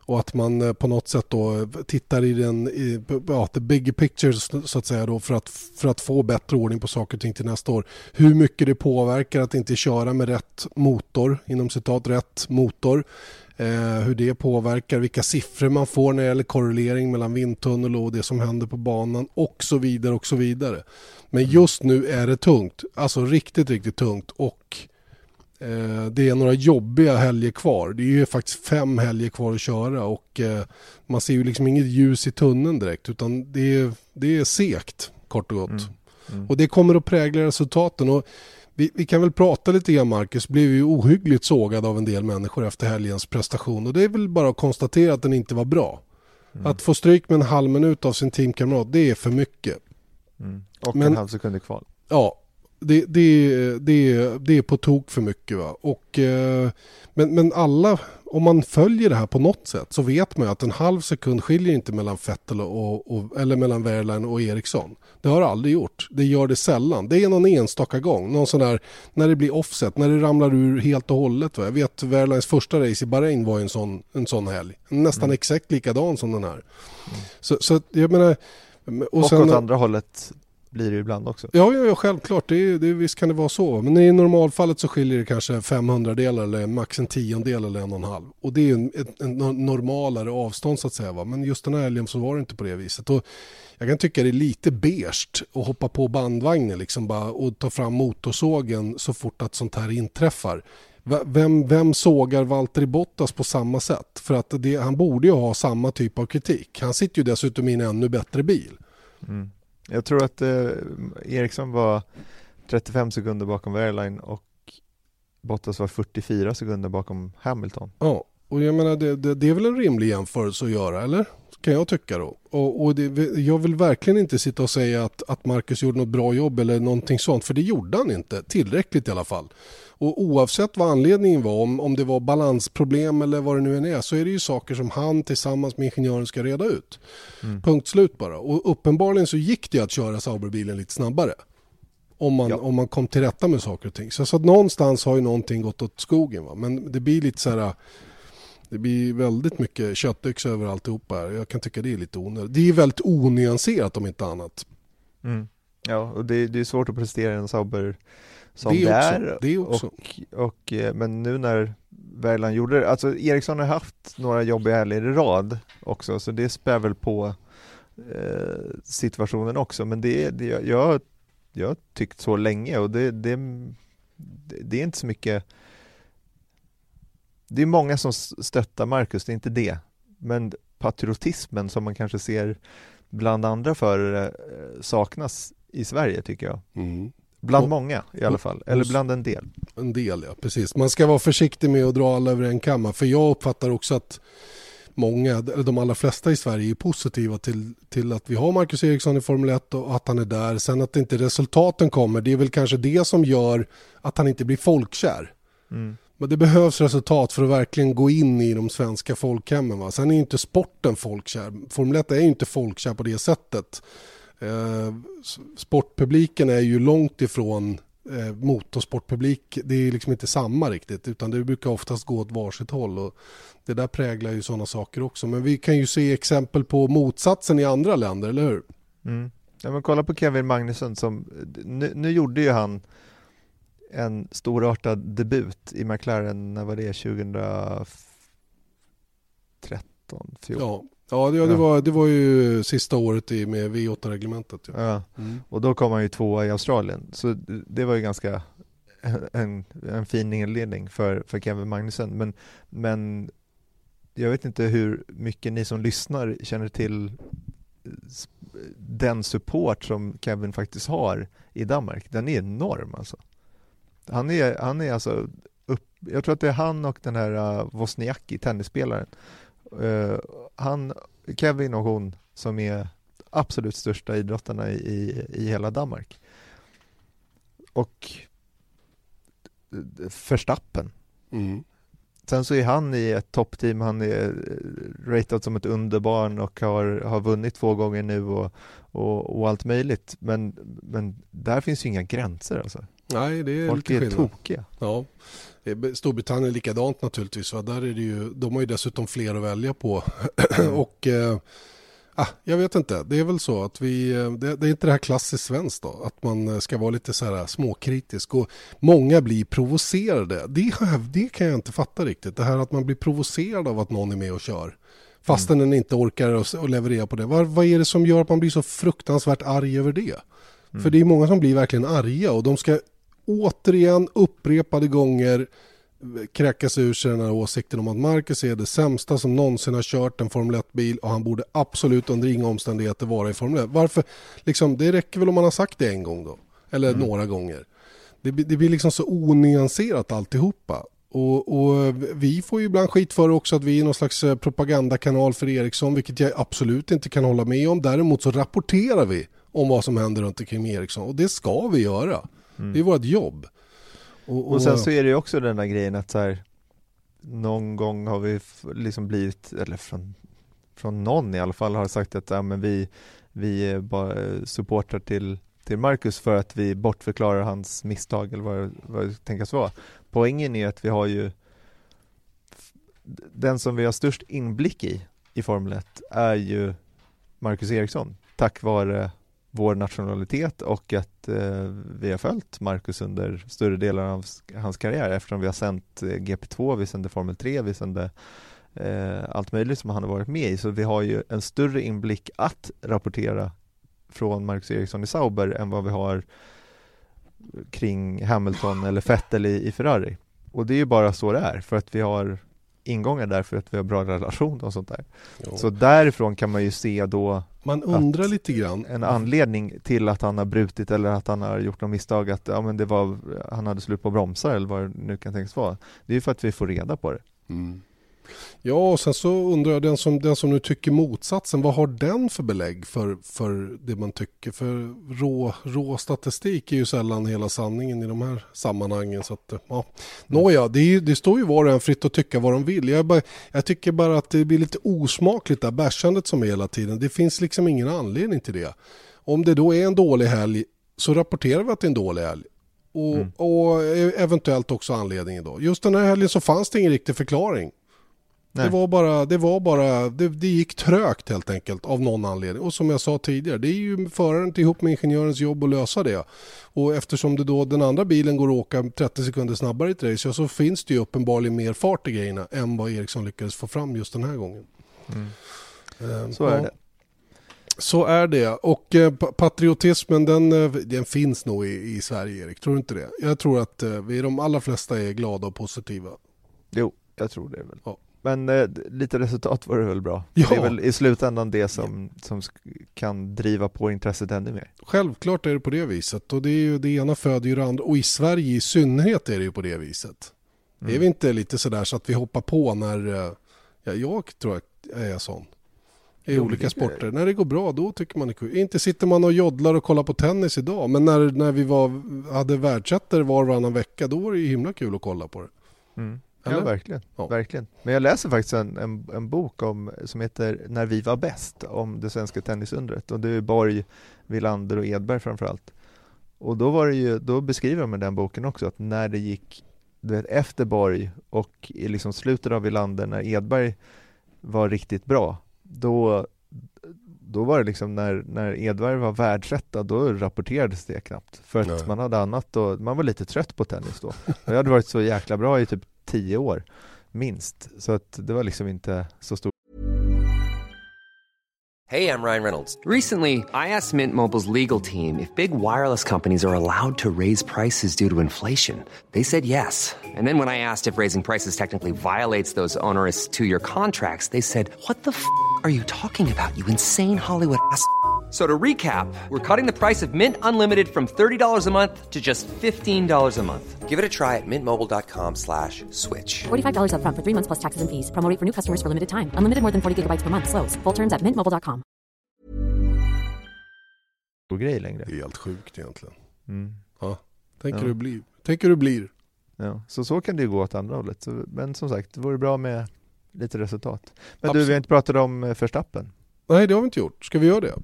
och att man eh, på något sätt då tittar i den, i, ja, the bigger picture så att säga då för att, för att få bättre ordning på saker och ting till nästa år. Hur mycket det påverkar att inte köra med rätt motor, inom citat rätt motor. Eh, hur det påverkar, vilka siffror man får när det gäller korrelering mellan vindtunnel och det som händer på banan och så vidare och så vidare. Men just nu är det tungt, alltså riktigt, riktigt tungt och Eh, Det är några jobbiga helger kvar. Det är ju faktiskt fem helger kvar att köra och eh, man ser ju liksom inget ljus i tunneln direkt utan det är, det är segt kort och gott. Mm. Mm. Och det kommer att prägla resultaten. Och vi, vi kan väl prata lite grann Marcus, blev ju ohyggligt sågad av en del människor efter helgens prestation och det är väl bara att konstatera att den inte var bra. Mm. Att få stryk med en halv minut av sin teamkamrat, det är för mycket. Mm. Och Men- en halv sekund kvar. Ja, det, det, det, det är på tok för mycket. Va? Och, eh, men, men alla, om man följer det här på något sätt så vet man ju att en halv sekund skiljer inte mellan Vettel och, och, eller mellan Wehrlein och Eriksson. Det har det aldrig gjort. Det gör det sällan. Det är någon enstaka gång. Någon sån där, när det blir offset, när det ramlar ur helt och hållet. Va? Jag vet Wehrleins första race i Bahrain var en sån, en sån helg. Nästan mm. exakt likadan som den här. Mm. Så, så jag menar... Och, och sen, åt andra hållet blir det ibland också. Ja, ja, ja självklart. Det, det, visst kan det vara så. Men i normalfallet så skiljer det kanske 500 delar eller max en tiondel eller en och en halv. Och det är en, ett, en normalare avstånd så att säga. Va? Men just den här helgen så var det inte på det viset. Och jag kan tycka det är lite beige att hoppa på bandvagnen liksom bara och ta fram motorsågen så fort att sånt här inträffar. Vem, vem sågar Valtteri Bottas på samma sätt? För att det, han borde ju ha samma typ av kritik. Han sitter ju dessutom i en ännu bättre bil. Mm. Jag tror att eh, Eriksson var 35 sekunder bakom Wehrlein och Bottas var 44 sekunder bakom Hamilton. Ja, och jag menar det, det, det är väl en rimlig jämförelse att göra, eller? Kan jag tycka då. Och, och det, jag vill verkligen inte sitta och säga att, att Marcus gjorde något bra jobb eller någonting sånt, för det gjorde han inte. Tillräckligt i alla fall. Och oavsett vad anledningen var, om, om det var balansproblem eller vad det nu än är, så är det ju saker som han tillsammans med ingenjören ska reda ut. Mm. Punkt slut bara. Och uppenbarligen så gick det att köra Sauberbilen lite snabbare. Om man, ja. om man kom till rätta med saker och ting. Så, så att någonstans har ju någonting gått åt skogen. Va? Men det blir lite så här... Det blir väldigt mycket köttyxa över alltihopa här. Jag kan tycka det är lite onödigt. Det är väldigt onyanserat om inte annat. Mm. Ja, och det, det är svårt att prestera en Sauber som det, är. Det också. Och, och, eh, men nu när Bergland gjorde det, alltså Eriksson har haft några jobbiga helger i rad också, så det spär väl på eh, situationen också, men det, det jag, jag har tyckt så länge och det, det, det är inte så mycket det är många som stöttar Marcus, det är inte det, men patriotismen som man kanske ser bland andra förare eh, saknas i Sverige tycker jag. Mm. Bland och, många i alla fall, eller bland en del. En del, ja precis. Man ska vara försiktig med att dra alla över en kamma. För jag uppfattar också att många, eller de allra flesta i Sverige är positiva till, till att vi har Marcus Eriksson i Formel 1 och att han är där. Sen att inte resultaten kommer, det är väl kanske det som gör att han inte blir folkkär. Mm. Men det behövs resultat för att verkligen gå in i de svenska folkhemmen. Va? Sen är inte sporten folkkär. Formel 1 är ju inte folkkär på det sättet. Eh, sportpubliken är ju långt ifrån eh, motorsportpublik. Det är liksom inte samma riktigt utan det brukar oftast gå åt varsitt håll. Och det där präglar ju sådana saker också. Men vi kan ju se exempel på motsatsen i andra länder, eller hur? Mm. Ja, men kolla på Kevin Magnusson som, nu, nu gjorde ju han en storartad debut i McLaren, när var det, 2013, 14? Ja, Ja, det, det, Var, det var ju sista året i, med V8-reglementet. Ja. ja. Mm. Och då kom han ju tvåa i Australien, så det var ju ganska en, en fin inledning för, för Kevin Magnusson. Men, men jag vet inte hur mycket ni som lyssnar känner till den support som Kevin faktiskt har i Danmark. Den är enorm alltså. Han är, han är alltså upp, jag tror att det är han och den här uh, Wozniacki, tennisspelaren, Uh, han, Kevin och hon som är absolut största idrottarna i, i hela Danmark. Och Förstappen. Mm. Sen så är han i ett toppteam, han är ratad som ett underbarn och har, har vunnit två gånger nu och, och, och allt möjligt. Men, men där finns ju inga gränser alltså. Nej, det är Folk lite är skillnad. tokiga. Ja. Storbritannien är likadant naturligtvis. Va? Där är det ju, de har ju dessutom fler att välja på. *clears throat* Och eh, ah, Jag vet inte, det är väl så att vi, eh, det, det, är inte det här klassiskt svenskt då. Att man eh, ska vara lite så här småkritisk. Och många blir provocerade. Det, *laughs* det kan jag inte fatta riktigt. Det här att man blir provocerad av att någon är med och kör. Fastän mm. den inte orkar och leverera på det. Vad, vad är det som gör att man blir så fruktansvärt arg över det? Mm. För det är många som blir verkligen arga och de ska återigen upprepade gånger kräkas ur sig den här åsikten om att Marcus är det sämsta som någonsin har kört en Formel 1-bil och han borde absolut under inga omständigheter vara i Formel 1. Varför? Liksom, det räcker väl om man har sagt det en gång då? Eller mm. några gånger. Det, det blir liksom så onyanserat alltihopa. Och, och, vi får ju ibland skit för också att vi är någon slags eh, propagandakanal för Ericsson, vilket jag absolut inte kan hålla med om. Däremot så rapporterar vi om vad som händer runt omkring Ericsson och det ska vi göra. Mm. Det är vårt jobb. Och, och, och, sen så är det ju också den där grejen att så här, någon gång har vi liksom blivit, eller från, från någon i alla fall har sagt att ja, men vi, vi bara supportar till, till Marcus för att vi bortförklarar hans misstag eller vad, vad det tänkas vara. Poängen är att vi har ju den som vi har störst inblick i i Formel 1 är ju Marcus Eriksson tack vare vår nationalitet och att Eh, vi har följt Marcus under större delen av hans karriär eftersom vi har sänt eh, GP2, vi sände Formel 3, vi sände eh, allt möjligt som han har varit med i så vi har ju en större inblick att rapportera från Marcus Eriksson i Sauber än vad vi har kring Hamilton eller Vettel i, i Ferrari. Och det är ju bara så det är för att vi har ingångar där för att vi har bra relation och sånt där. Jo. Så därifrån kan man ju se då Man undrar lite grann En anledning till att han har brutit eller att han har gjort något misstag att ja, men det var, han hade slut på bromsar eller vad det nu kan tänkas vara. Det är ju för att vi får reda på det. Mm. Ja, och sen så undrar jag den som, den som nu tycker motsatsen, vad har den för belägg för, för det man tycker? För rå, rå statistik är ju sällan hela sanningen i de här sammanhangen. Så att, ja. Nåja, det, det står ju var och en fritt att tycka vad de vill. Jag, bara, jag tycker bara att det blir lite osmakligt där bärsandet som är hela tiden. Det finns liksom ingen anledning till det. Om det då är en dålig helg så rapporterar vi att det är en dålig helg. Och, mm. och eventuellt också anledningen då. Just den här helgen så fanns det ingen riktig förklaring. Det var bara, det, var bara det, det, gick trögt helt enkelt av någon anledning. Och som jag sa tidigare, det är ju föraren ihop med ingenjörens jobb att lösa det. Och eftersom det då den andra bilen går att åka 30 sekunder snabbare i ett race så finns det ju uppenbarligen mer fart i grejerna än vad Eriksson lyckades få fram just den här gången. Mm. Um, så är ja. det. Så är det. Och eh, patriotismen den, eh, den finns nog i, i, Sverige Erik, tror du inte det? Jag tror att eh, vi de allra flesta är glada och positiva. Jo, jag tror det väl. Ja. Men eh, lite resultat var det väl bra? Ja. Det är väl i slutändan det som, som kan driva på intresset ännu mer? Självklart är det på det viset och det, är ju, det ena föder ju det andra och i Sverige i synnerhet är det ju på det viset. Mm. Är vi inte lite sådär så att vi hoppar på när, eh, ja, jag tror jag är sån. I jo, olika sporter. När det går bra då tycker man det är kul. Inte sitter man och joddlar och kollar på tennis idag men när, när vi var, hade världsettor var och varannan vecka då var det ju himla kul att kolla på det. Mm. Eller? Ja, verkligen. Ja. verkligen. Men jag läser faktiskt en, en, en, bok om, som heter När vi var bäst, om det svenska tennisundret. Och det är Borg, Villander och Edberg framförallt. Och då, var det ju, då beskriver de i den boken också att när det gick du vet, efter Borg och i liksom slutet av Villander, när Edberg var riktigt bra, då, då var det liksom när, när Edberg var världsetta, då rapporterades det knappt. För att Nej. man hade annat och man var lite trött på tennis då. Och jag hade varit så jäkla bra i typ tio år, minst. Så att det var liksom inte så stort. Hej, jag Ryan Reynolds. Recently, I asked Mint Mobiles legal team if big wireless companies are allowed to raise prices due to inflation. They said yes. And then when I asked if raising prices technically violates those onerous two-year contracts, they said, what the f*** are you talking about, you insane Hollywood ass?" So to recap, we're cutting the price of Mint Unlimited from $30 a month to just $15 a month. Give it a try at mintmobile.com slash switch. $45 up front for three months plus taxes and fees. Promo for new customers for limited time. Unlimited more than 40 gigabytes per month. Slows. Full terms at mintmobile.com. grej längre. Det är helt sjukt egentligen. Mm. Ja. Tänker, ja. Du blir. Tänker du blir. Ja, så så kan det ju gå åt andra hållet. Så, men som sagt, det vore bra med lite resultat. Men Absolut. du, vi har inte pratat om eh, förstappen. Nej, det har vi inte gjort. Ska vi göra det?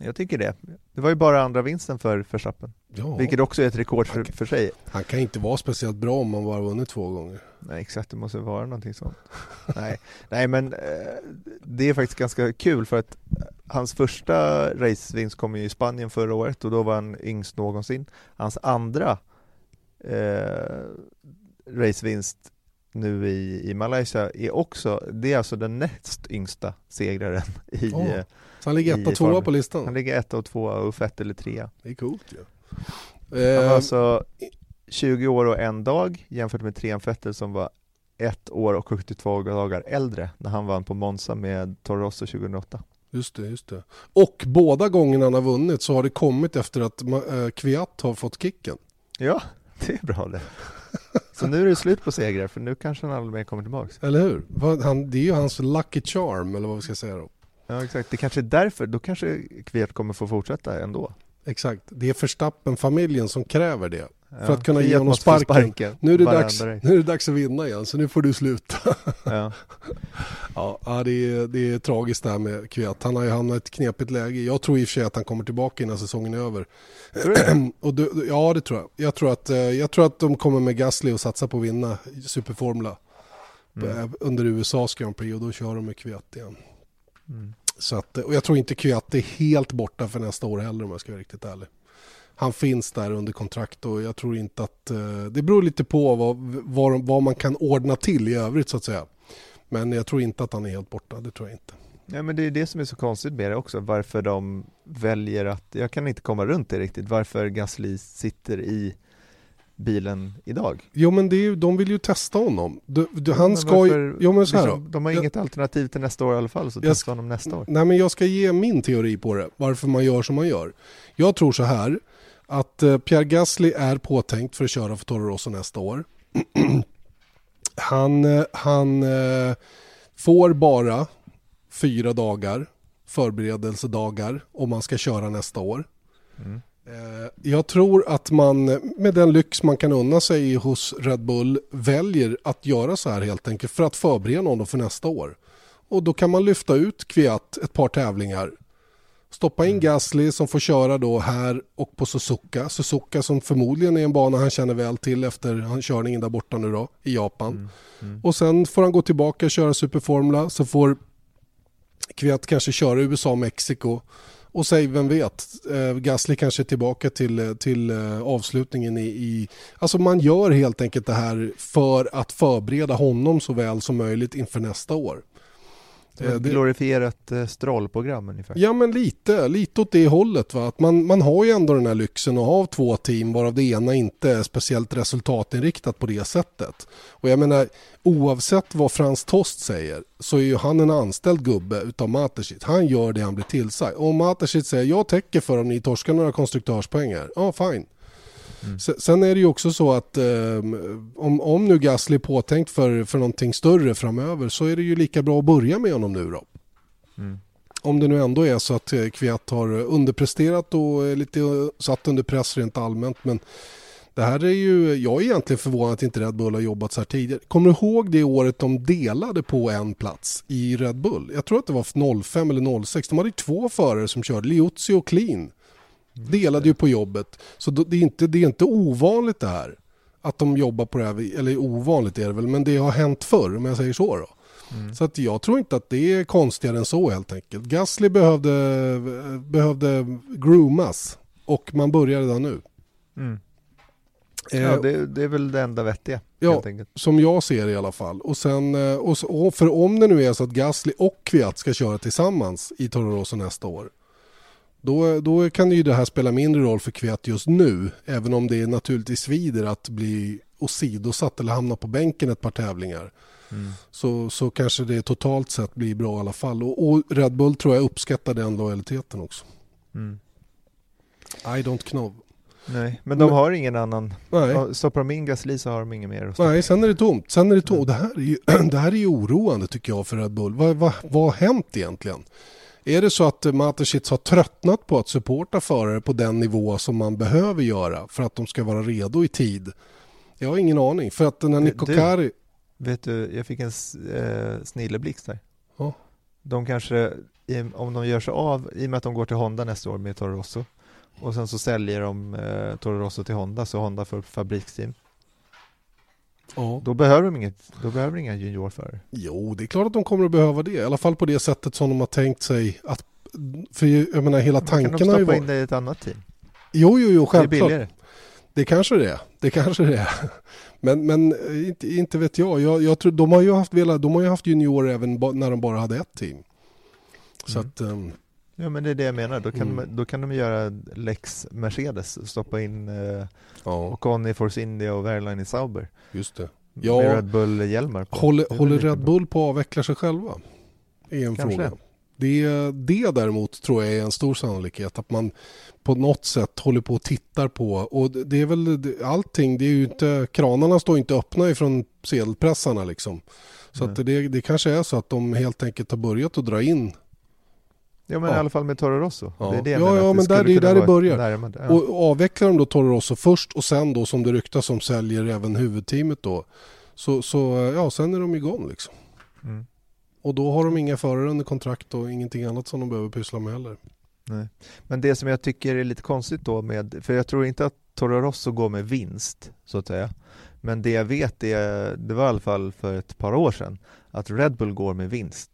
Jag tycker det. Det var ju bara andra vinsten för Verstappen. Ja. Vilket också är ett rekord för, för sig. Han kan inte vara speciellt bra om man bara vunnit två gånger. Nej exakt, det måste vara någonting sånt. *laughs* nej. nej men eh, det är faktiskt ganska kul för att hans första racevinst kom ju i Spanien förra året och då var han yngst någonsin. Hans andra eh, racevinst nu i, i Malaysia är också, det är alltså den näst yngsta segraren i oh. Så han ligger etta och tvåa på listan? Han ligger etta och tvåa och fett eller trea. Det är coolt ju. Ja. Han var alltså 20 år och en dag jämfört med Trian Vettel som var ett år och 72 dagar äldre när han vann på Monza med Toro Rosso 2008. Just det, just det. Och båda gångerna han har vunnit så har det kommit efter att äh, Kviat har fått kicken. Ja, det är bra det. Så nu är det slut på segrar för nu kanske han aldrig mer kommer tillbaka. Eller hur? Han, det är ju hans lucky charm eller vad vi ska säga då. Ja exakt, det kanske är därför, då kanske Kviat kommer få fortsätta ändå. Exakt, det är Förstappen-familjen som kräver det. för att kunna ge honom få sparken. Nu är, det dags, nu är det dags att vinna igen, så nu får du sluta. Ja. *laughs* Ja, ja, det, är, det är tragiskt det här med Kviat. Han har ju hamnat i ett knepigt läge. Jag tror i och för sig att han kommer tillbaka innan säsongen är över. Tror du *clears throat* och du, ja, det tror jag. Jag tror, att, eh, jag tror att de kommer med Gasly och satsa på att vinna Superformula Mm. under USAs Grand Prix och då kör de med Kviat igen. Mm. Så att, och jag tror inte Kviat är helt borta för nästa år heller om jag ska vara riktigt ärlig. Han finns där under kontrakt och jag tror inte att... eh, Det beror lite på vad, vad, vad man kan ordna till i övrigt så att säga. Men jag tror inte att han är helt borta, det tror jag inte. Ja, men det är det som är så konstigt med det också, varför de väljer att, jag kan inte komma runt det riktigt, varför Gasly sitter i bilen idag. Jo men det är ju, de vill ju testa honom. Du, du, Men han ska ju... Jo men så här liksom, De har Jag- inget alternativ till nästa år i alla fall, så testa honom nästa år. Nej men jag ska ge min teori på det, varför man gör som man gör. Jag tror så här, att eh, Pierre Gasly är påtänkt för att köra för Toro Rosso nästa år. *clears throat* han eh, han eh, får bara fyra dagar, förberedelsedagar, om man ska köra nästa år. Mm. Eh, Jag tror att man med den lyx man kan unna sig hos Red Bull väljer att göra så här helt enkelt för att förbereda honom för nästa år. Och då kan man lyfta ut Kviat ett par tävlingar. Stoppa in Gasly som får köra då här och på Suzuka. Suzuka som förmodligen är en bana han känner väl till efter körningen där borta nu då i Japan. Och sen får han gå tillbaka och köra Superformula så får Kviat kanske köra USA och Mexiko. Och säg, vem vet, eh, Gasly kanske är tillbaka till, till eh, avslutningen i, i... Alltså man gör helt enkelt det här för att förbereda honom så väl som möjligt inför nästa år. Eh, ett det- glorifierat eh, strollprogram ungefär. Ja men lite, lite åt det hållet. Va? Att man, man har ju ändå den här lyxen att ha två team varav det ena inte är speciellt resultatinriktat på det sättet. Och jag menar oavsett vad Frans Tost säger så är ju han en anställd gubbe utav Mateschitz. Han gör det han blir tillsagd. Och om Mateschitz säger jag täcker för om ni torskar några konstruktörspengar, ja fine. Se- Sen är det ju också så att ehm, om, om nu Gasly är påtänkt för, för någonting större framöver så är det ju lika bra att börja med honom nu då. Mm. Om det nu ändå är så att eh, Kviat har underpresterat och är lite eh, satt under press rent allmänt. Men det här är ju, jag är egentligen förvånad att inte Red Bull har jobbat så här tidigare. Kommer du ihåg det året de delade på en plats i Red Bull? Jag tror att det var 05 eller 06. De hade ju två förare som körde, Liuzzi och Clean. Delade ju på jobbet. Så det är, inte, det är inte ovanligt det här. Att de jobbar på det här, eller ovanligt är det väl, men det har hänt förr om jag säger så då. Så att jag tror inte att det är konstigare än så helt enkelt. Gasly behövde, behövde groomas och man börjar redan nu. Mm. Eh, Ja, det, det är väl det enda vettiga Ja. Som jag ser det i alla fall. Och sen, eh, och så, för om det nu är så att Gasly och Kviat ska köra tillsammans i Toro Rosso nästa år. Då, då kan ju det här spela mindre roll för Kviat just nu. Även om det naturligtvis svider att bli åsidosatt eller hamna på bänken ett par tävlingar. Mm. Så, så kanske det totalt sett blir bra i alla fall. Och, och Red Bull tror jag uppskattar den lojaliteten också. Mm. I don't know. Nej, men de Men- har ingen annan. Nej. Stoppar de in Gasly så har de inget mer. Nej, sen är det tomt. Sen är det tomt. Det, här är ju, *clears throat* det här är ju oroande tycker jag för Red Bull. Vad, vad, vad har hänt egentligen? Är det så att Mateschitz har tröttnat på att supporta förare på den nivå som man behöver göra för att de ska vara redo i tid? Jag har ingen aning. För att den här Niko Kari... Vet du, jag fick en eh, snilleblixt där. Ja. De kanske, om de gör sig av, i och med att de går till Honda nästa år med Toro Rosso och sen så säljer de eh, Toro Rosso till Honda så Honda får fabriksteam. Ja. Då behöver de inget, då behöver de inga juniorförare. Jo, det är klart att de kommer att behöva det. I alla fall på det sättet som de har tänkt sig att... För jag menar hela kan de tanken har ju stoppa varit... in det i ett annat team. Jo, jo, jo, Det är självklart. billigare. Det kanske det är. Det kanske det är. *laughs* Men, men eh, inte, inte vet jag. jag, jag tror, de, har ju haft, de har ju haft juniorer även när de bara hade ett team. Så Mm. att, ehm, Ja men det är det jag menar, då kan, Mm. de, då kan de göra Lex Mercedes, stoppa in eh, ja, Ocon i Force India och Wehrlein i Sauber. just det. Med Ja, Red Bull-hjälmar håller, håller Red. Bull på att avveckla sig själva? Är en Kanske. fråga. Det, det däremot tror jag är en stor sannolikhet att man på något sätt håller på och tittar på och det är väl allting, det är ju inte, kranarna står inte öppna ifrån sedelpressarna liksom. Så att det, det kanske är så att de helt enkelt har börjat att dra in Ja men Ja. i alla fall med Toro Rosso. Ja. Det är det Ja, menar, ja, men där- skulle det är där det börjar. närmare. Ja. Och avvecklar de då Toro Rosso först och sen då som det ryktas som säljer även huvudteamet då. Så, så ja, sen är de igång liksom. Mm. Och då har de inga förare under kontrakt och ingenting annat som de behöver pyssla med heller. Nej. Men det som jag tycker är lite konstigt då med, för jag tror inte att Toro Rosso går med vinst så att säga. Men det jag vet är, det var i alla fall för ett par år sedan, att Red Bull går med vinst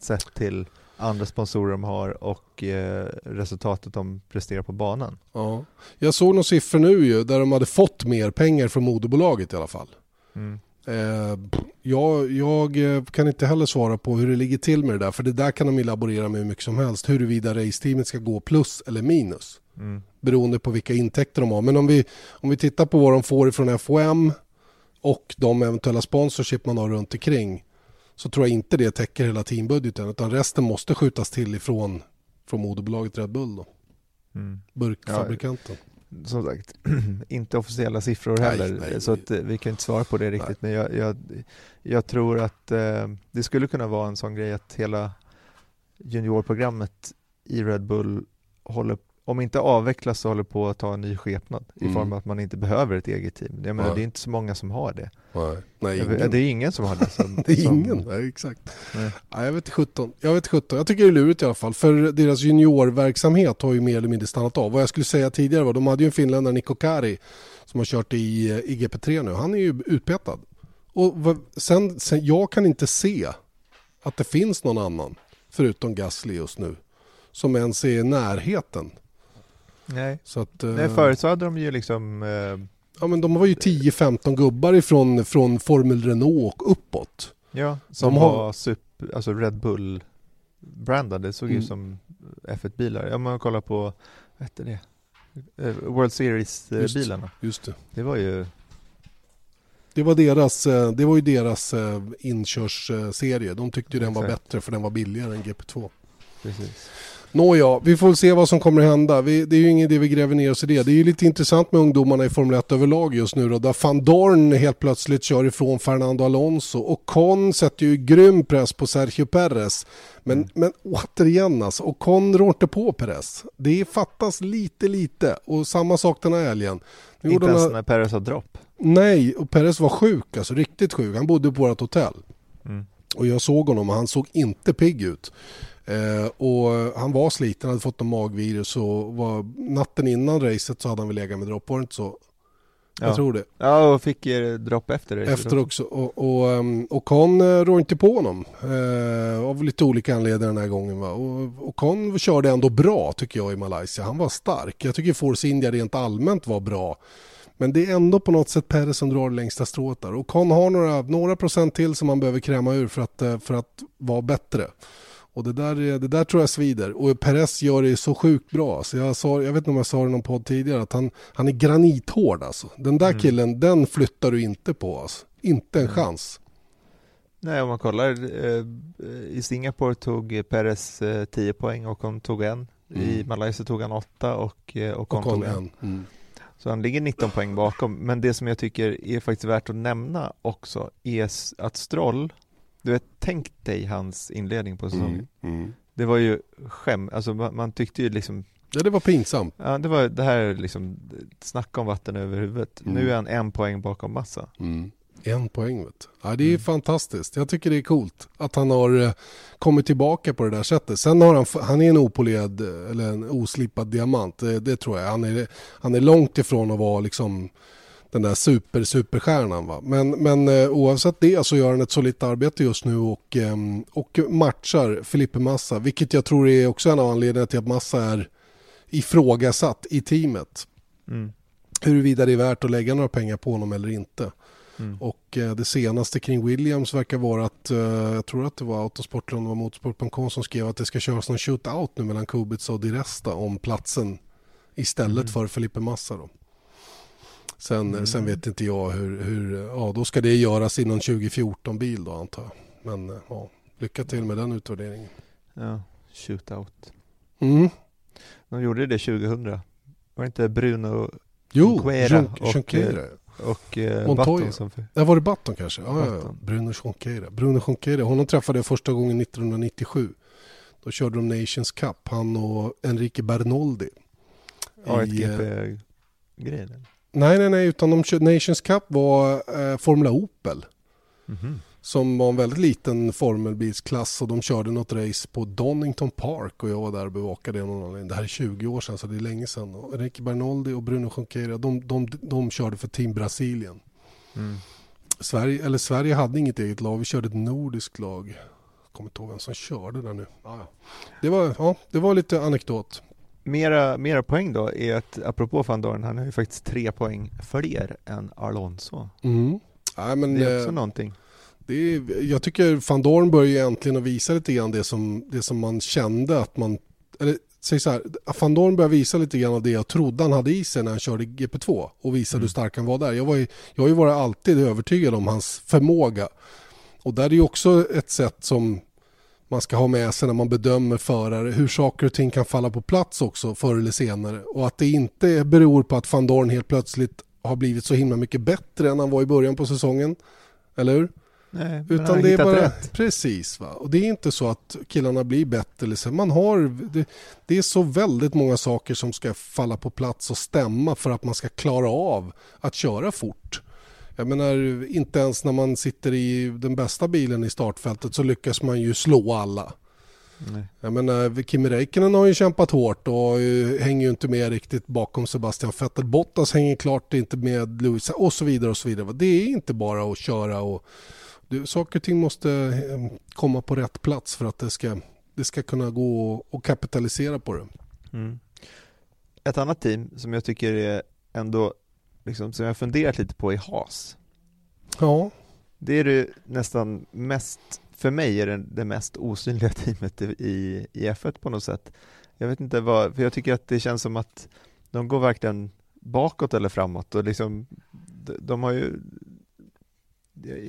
sett till andra sponsorer de har och eh, resultatet de presterar på banan. Ja. Jag såg några siffror nu ju där de hade fått mer pengar från moderbolaget i alla fall. Mm. Eh, jag, jag eh, kan inte heller svara på hur det ligger till med det där för det där kan de laborera med hur mycket som helst huruvida raceteamet ska gå plus eller minus Mm. beroende på vilka intäkter de har. Men om vi, om vi tittar på vad de får ifrån FOM och de eventuella sponsorship man har runt omkring så tror jag inte det täcker hela teambudgeten utan resten måste skjutas till ifrån från moderbolaget Red Bull då, Mm. burkfabrikanten. Som sagt, *clears throat* inte officiella siffror Nej, heller, nej. så att, eh, vi kan inte svara på det riktigt. Men jag, jag, jag tror att eh, det skulle kunna vara en sån grej att hela juniorprogrammet i Red Bull håller, om inte avvecklas så håller på att ta en ny skepnad i Mm. form av att man inte behöver ett eget team. Jag menar, det är inte så många som har det. Nej, nej ingen. Det är ingen som har det. Som, *laughs* Det är som, ingen, nej, exakt. Nej. Nej, jag vet inte 17. Jag vet 17. Jag tycker det är lurigt i alla fall. För deras juniorverksamhet har ju mer eller mindre stannat av. Vad jag skulle säga tidigare var de hade ju en finländare, Niko Kari, som har kört i, i GP3 nu. Han är ju utpetad. Och vad- sen, sen, jag kan inte se att det finns någon annan, förutom Gasly just nu, som ens är i närheten. Nej. Så att, eh, Nej, förut så hade de ju liksom eh, ja, men de var ju 10-15 gubbar ifrån från Formel Renault och uppåt. Ja, som De har- var super, alltså Red Bull brandade, det såg Mm. ut som F1-bilar. Om man kollar på, vad hette det? Eh, World Series-bilarna. Just det. Det var ju, Det var, deras, eh, det var ju deras eh, inkörsserie. De tyckte ju den var Exakt. bättre för den var billigare än GP2. precis. Nåja, vi får väl se vad som kommer att hända. Vi, det är ju ingen idé vi gräver ner oss i det. Det är ju lite intressant med ungdomarna i Formel 1 överlag just nu då, där van Dorn helt plötsligt kör ifrån Fernando Alonso och Con sätter ju grym press på Sergio Perez. Men, Mm. men återigen alltså, och Con rår inte på Perez. Det fattas lite lite och samma sak den här helgen. Nu Inte ens när Perez har dropp. Nej, och Perez var sjuk, alltså riktigt sjuk. Han bodde på vårt hotell. Mm. Och jag såg honom och han såg inte pigg ut. Eh, och han var sliten, hade fått en magvirus och var, natten innan racet så hade han väl legat med dropp, var det inte så? Ja. Jag tror det. Ja, och fick eh, dropp efter det. Efter också. Och, och, ehm, och Con eh, rår inte på honom. Eh, av lite olika anledningar den här gången. Va? Och, och Con körde ändå bra tycker jag i Malaysia. Han var stark. Jag tycker Force India rent allmänt var bra. Men det är ändå på något sätt Perez som drar det längsta strået där. Och Con har några, några procent till som man behöver kräma ur för att, eh, för att vara bättre. Och det där, är- det där tror jag svider. Och Perez gör det så sjukt bra. Så jag, sa, jag vet inte om jag sa det i någon podd tidigare att han, han är granithård alltså. Den där killen, den flyttar du inte på alltså. Inte en chans. Nej, om man kollar, eh, i Singapore tog Perez eh, 10 poäng och hon tog en. I Mm. Malaysia tog han 8 och, eh, och hon tog en. en. Mm. Så han ligger 19 poäng bakom. Men det som jag tycker är faktiskt värt att nämna också är att Stroll, du vet, tänk dig hans inledning på säsongen. Mm. Mm. Det var ju skäm, alltså man, man tyckte ju liksom, Ja, det var pinsamt. ja det var det här är liksom, snacka om vatten över huvudet. Mm. Nu är han en poäng bakom massa. En poäng vet du. Ja, det är Mm. fantastiskt. Jag tycker det är coolt att han har eh, kommit tillbaka på det där sättet. Sen har han, han är en opolerad eh, eller en oslipad diamant. Det, det tror jag. Han är, han är långt ifrån att vara liksom den där super, superstjärnan. Va? Men, men eh, oavsett det så gör han ett solitt arbete just nu och, ehm, och matchar Felipe Massa. Vilket jag tror är också en av anledningarna till att Massa är ifrågasatt i teamet. Mm. Huruvida det är värt att lägga några pengar på honom eller inte. Mm. Och eh, det senaste kring Williams verkar vara att, eh, jag tror att det var Autosport eller Motorsport.com som skrev att det ska köras någon shootout nu mellan Kubica och Di Resta om platsen istället Mm. för Felipe Massa då. Sen, Mm. sen vet inte jag hur, hur, ja då ska det göras i någon 2014-bil då antar jag. Men eh, ja, lycka till med den utvärderingen. Ja, shootout. Mm. De gjorde det 2000. Var det inte Bruno Jo, Junqueira Jun- och, Junqueira. och eh, Montoya. Som... Där var det Button kanske? Ja, ja, ja. Bruno Jonqueira. Bruno Jonqueira. Honom träffade jag första gången 1997. Då körde de Nations Cup, han och Enrique Bernoldi. Ja, ett I, eh, GP-grej? Nej, nej, nej, utan de Nations Cup var eh, Formula Opel. Mhm. Som var en väldigt liten formelbilsklass och de körde något race på Donington Park och jag var där och bevakade det någon anledning. Det här är 20 år sedan så det är länge sedan. Och Enrique Bernoldi och Bruno Junqueira de, de, de körde för Team Brasilien. Mm. Sverige, eller Sverige hade inget eget lag, vi körde ett nordiskt lag. Jag kommer inte ihåg vem som körde där nu. Ja. Det, var, ja, det var lite anekdot. Mera, mera poäng då är att, apropå van Dorn, han har ju faktiskt tre poäng fler än Alonso. Mm. Nej, men, Det är också eh, någonting. Det är, jag tycker van Dorn börjar äntligen att visa lite grann det som, det som man kände att man... Eller säg så här, van Dorn börjar visa lite grann av det jag trodde han hade i sig när han körde GP2 och visade hur stark han var där. Jag, var ju, jag har ju varit alltid övertygad om hans förmåga. Och där är ju också ett sätt som man ska ha med sig när man bedömer förare, hur saker och ting kan falla på plats också förr eller senare. Och att det inte beror på att van Dorn helt plötsligt har blivit så himla mycket bättre än han var i början på säsongen. Eller hur? Nej, Utan det är bara, rätt. precis va. Och det är inte så att killarna blir bättre eller så. Man har, det, det är så väldigt många saker som ska falla på plats och stämma för att man ska klara av att köra fort. Jag menar, inte ens när man sitter i den bästa bilen i startfältet så lyckas man ju slå alla. Nej. Jag menar, Kimi Räikkönen har ju kämpat hårt och eh, hänger ju inte med riktigt bakom Sebastian Vettel. Bottas hänger klart inte med Lewis och så vidare och så vidare. Det är inte bara att köra och det, saker och ting måste eh, komma på rätt plats för att det ska, det ska kunna gå och kapitalisera på det. Mm. Ett annat team som jag tycker är ändå, liksom, som jag har funderat lite på är Haas. Ja, Det är det nästan mest, för mig är det det mest osynliga *laughs* teamet i, i F1 på något sätt. Jag vet inte vad, för jag tycker att det känns som att de går verkligen bakåt eller framåt och liksom, de, de har ju,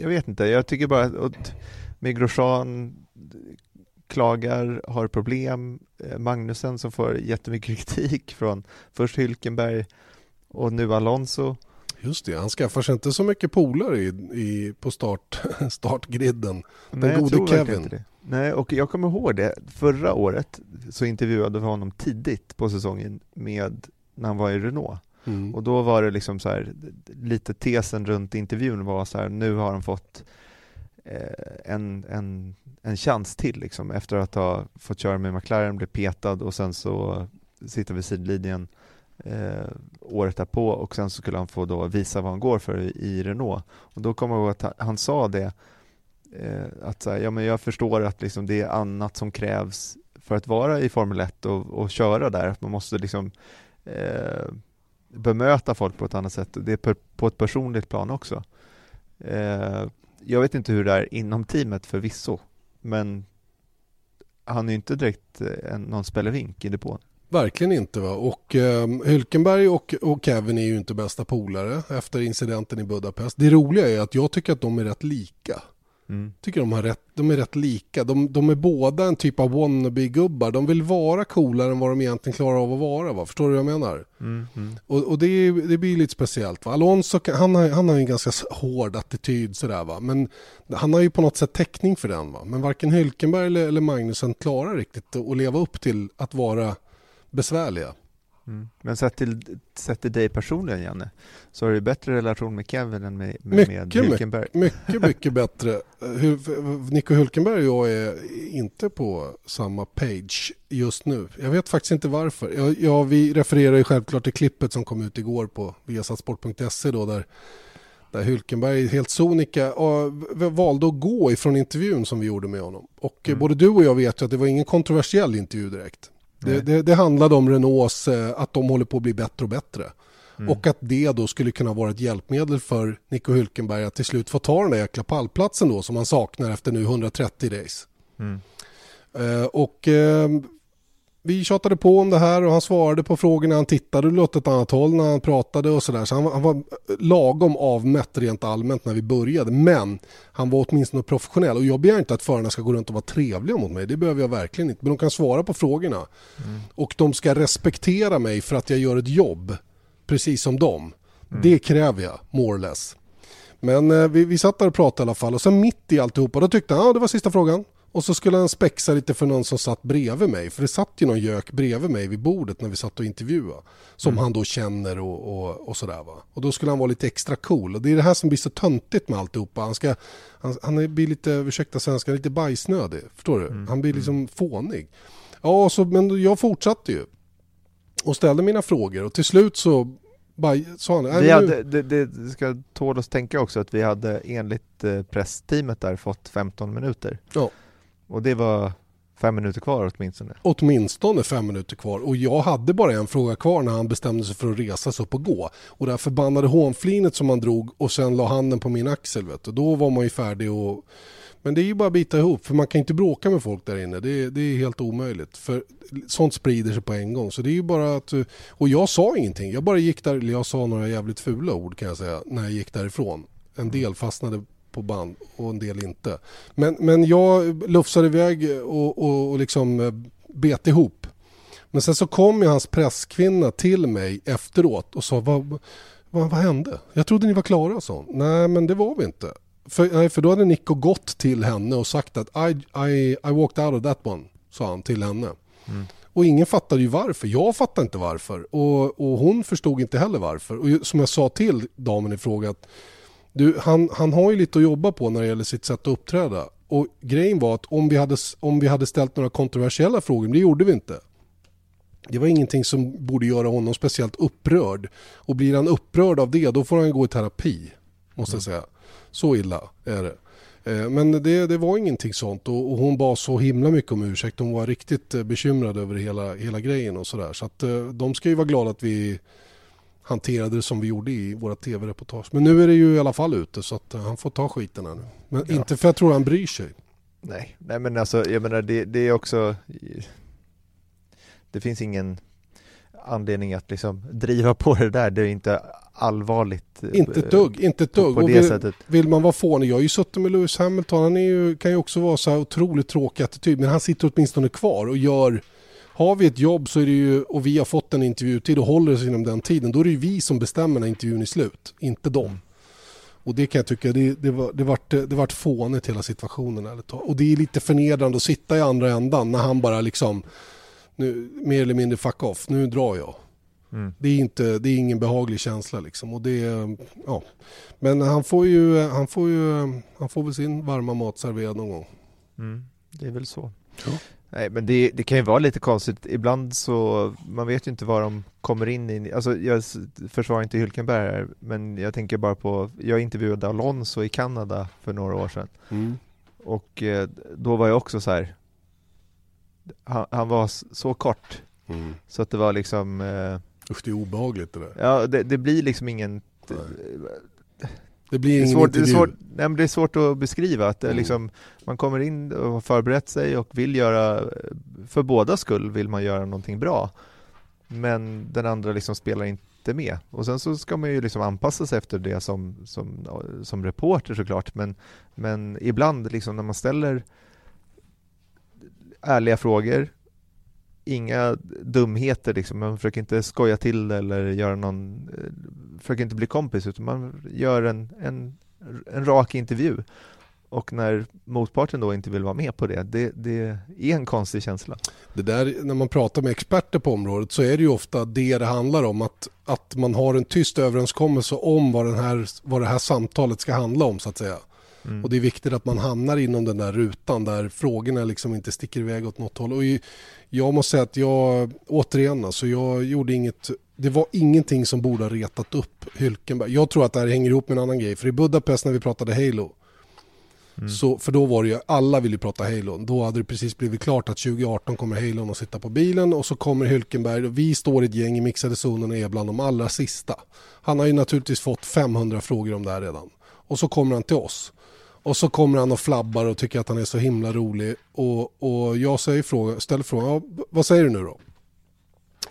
jag vet inte, jag tycker bara att med Grosjean klagar, har problem, eh, Magnusen som får jättemycket *laughs* kritik från först Hülkenberg och nu Alonso. just det. Han skaffar sig inte så mycket polare i, i, på start, *laughs* startgriden. Den jag gode Kevin. Nej, och jag kommer ihåg det. Förra året så intervjuade vi honom tidigt på säsongen med när han var i Renault. Mm. Och då var det liksom så här, lite tesen runt intervjun var så här, nu har han fått eh, en, en, en chans till liksom efter att ha fått köra med McLaren, bli petad och sen så sitta vid sidlinjen eh, året därpå och sen så skulle han få då visa vad han går för i, Renault. Och då kommer jag ihåg att han, sa det eh, att så här, ja men jag förstår att liksom det är annat som krävs för att vara i Formel 1 och, och köra där, att man måste liksom eh, bemöta folk på ett annat sätt. Det är per, på ett personligt plan också. Eh, jag vet inte hur det är inom teamet förvisso, men han är ju inte direkt eh, en, någon spelevink i depån. Verkligen inte. Va? Och eh, Hülkenberg och, och Kevin är ju inte bästa polare efter incidenten i Budapest. Det roliga är att jag tycker att de är rätt lika. Mm. tycker de, har rätt, de är rätt lika. De, de är båda en typ av wannabe-gubbar. De vill vara coolare än vad de egentligen klarar av att vara. Va? Förstår du vad jag menar? Mm, mm. Och, och det, det blir lite speciellt. Va? Alonso han har, han har en ganska hård attityd sådär va. Men han har ju på något sätt täckning för den va. Men varken Hülkenberg eller, eller Magnusen klarar riktigt att leva upp till att vara besvärliga. Mm. Men sett till, sett till dig personligen Janne, så har du bättre relation med Kevin än med, med, Mycket, med mycket. Mycket, mycket bättre. Hur- Nico Hülkenberg och jag är inte på samma page just nu. Jag vet faktiskt inte varför. Ja, ja, vi refererar ju självklart till klippet som kom ut igår på viasatsport.se då där, där Hülkenberg helt sonika valde att gå ifrån intervjun som vi gjorde med honom. Och eh, Mm. både du och jag vet ju att det var ingen kontroversiell intervju direkt. Det, det, det handlade om Renaults, eh, att de håller på att bli bättre och bättre. Mm. Och att det då skulle kunna vara ett hjälpmedel för Nico Hülkenberg att till slut få ta den där jäkla pallplatsen då som han saknar efter nu 130 race. Mm. Eh, och eh, vi tjatade på om det här och han svarade på frågorna. Han tittade åt ett annat håll när han pratade och sådär. Så han, var- han var lagom avmätt rent allmänt när vi började. Men han var åtminstone professionell. Och jag begär inte att förarna ska gå runt och vara trevliga mot mig. Det behöver jag verkligen inte. Men de kan svara på frågorna. Och de ska respektera mig för att jag gör ett jobb. Precis som dem. Det kräver jag, more or less. Men eh, vi, vi satt där och pratade i alla fall och sen mitt i alltihopa då tyckte han, ja det var sista frågan. Och så skulle han spexa lite för någon som satt bredvid mig. För det satt ju någon gök bredvid mig vid bordet när vi satt och intervjuade. Som Mm. han då känner och, och, och sådär va. Och då skulle han vara lite extra cool. Och det är det här som blir så töntigt med alltihopa. Han, ska, han, han blir lite, ursäkta svenskan, lite bajsnödig. Förstår du? Mm. Han blir liksom fånig. Ja, så, men jag fortsatte ju. Och ställde mina frågor. Och till slut så sa han... "Nej, Vi hade, det, det ska tål oss tänka också att vi hade enligt eh, pressteamet där fått 15 minuter. Ja. Och det var fem minuter kvar åtminstone. åtminstone fem minuter kvar och jag hade bara en fråga kvar när han bestämde sig för att resa sig upp och gå. Och det här förbannade hånflinet som han drog och sen la handen på min axel vet du. Då var man ju färdig och... Men det är ju bara att bita ihop för man kan inte bråka med folk där inne. Det är, det är helt omöjligt. För sånt sprider sig på en gång. Så det är ju bara att... Och jag sa ingenting. Jag bara gick där, eller jag sa några jävligt fula ord kan jag säga när jag gick därifrån. En del fastnade på band och en del inte. Men, men jag lufsade iväg och, och, och liksom eh, bet ihop. Men sen så kom ju hans presskvinna till mig efteråt och sa vad, vad, vad hände? Jag trodde ni var klara, sa hon. Nej, men det var vi inte. För, nej, för då hade Nico gått till henne och sagt att I, I, I walked out of that one, sa han till henne. Och ingen fattade ju varför. Jag fattade inte varför. Och, och hon förstod inte heller varför. Och som jag sa till damen i fråga att du, han, han har ju lite att jobba på när det gäller sitt sätt att uppträda. Och grejen var att om vi hade, om vi hade ställt några kontroversiella frågor, men det gjorde vi inte. Det var ingenting som borde göra honom speciellt upprörd. Och blir han upprörd av det, då får han gå i terapi. Måste jag säga. Så illa är det. Eh, Men det, det var ingenting sånt och, och hon bad så himla mycket om ursäkt. Hon var riktigt eh, bekymrad över hela, hela grejen och sådär. Så att eh, de ska ju vara glada att vi hanterade det som vi gjorde i våra tv-reportage. Men nu är det ju i alla fall ute så att eh, han får ta skiten här nu. Men Ja. inte för jag tror han bryr sig. Nej, nej men alltså jag menar det, det är också Det finns ingen anledning att liksom driva på det där, det är inte allvarligt eh, Inte ett dugg, inte ett dugg. på det vill, sättet vill man vara fånig, jag har ju suttit med Lewis Hamilton, han är ju, kan ju också vara så här otroligt tråkig attityd, men han sitter åtminstone kvar och gör har vi ett jobb så är det ju, och vi har fått en intervjutid och håller oss inom den tiden, då är det ju vi som bestämmer när intervjun är slut, inte dem. Och det kan jag tycka, det, det, var, det, vart, det vart fånigt hela situationen. ärligt. Och det är lite förnedrande att sitta i andra ändan när han bara liksom, nu, mer eller mindre fuck off, nu drar jag. Mm. Det är, inte, det är ingen behaglig känsla liksom. Och det, ja. Men han får ju, han får ju, han får väl sin varma mat serverad någon gång. mm, Det är väl så Ja. Nej men det, det kan ju vara lite konstigt, ibland så, man vet ju inte vad de kommer in i, alltså jag försvarar inte Hylkenberg här, men jag tänker bara på, jag intervjuade Alonso i Kanada för några år sedan och eh, då var jag också så här. Han, han var så kort Mm. så att det var liksom, eh, Usch, det är obehagligt det där. ja det, det blir liksom ingen Det blir det ingen svårt, det, är intervju. svårt, nej, men det är svårt att beskriva, att det Mm. liksom, man kommer in och har förberett sig och vill göra, för båda skull vill man göra någonting bra. Men den andra liksom spelar inte med. Och sen så ska man ju liksom anpassa sig efter det som, som, som reporter såklart, men, men ibland liksom när man ställer ärliga frågor, inga dumheter liksom, man försöker inte skoja till det eller göra någon, eh, försöker inte bli kompis utan man gör en, en, en rak intervju. Och när motparten då inte vill vara med på det, det, det är en konstig känsla. Det där, när man pratar med experter på området så är det ju ofta det det handlar om. Att, att man har en tyst överenskommelse om vad, den här, vad det här samtalet ska handla om så att säga. Mm. Och det är viktigt att man hamnar inom den där rutan där frågorna liksom inte sticker iväg åt något håll. Och jag måste säga att jag, återigen alltså, jag gjorde inget, det var ingenting som borde ha retat upp Hylkenberg. Jag tror att det här hänger ihop med en annan grej. För i Budapest när vi pratade Halo, Mm. så, för då var det ju, alla ville prata Halo. Då hade det precis blivit klart att 2018 kommer Halo att sitta på bilen och så kommer Hylkenberg och vi står i ett gäng i mixade zonen och är bland de allra sista. Han har ju naturligtvis fått 500 frågor om det här redan. Och så kommer han till oss. Och så kommer han och flabbar och tycker att han är så himla rolig. Och, och jag säger fråga, ställer frågan, ja, vad säger du nu då?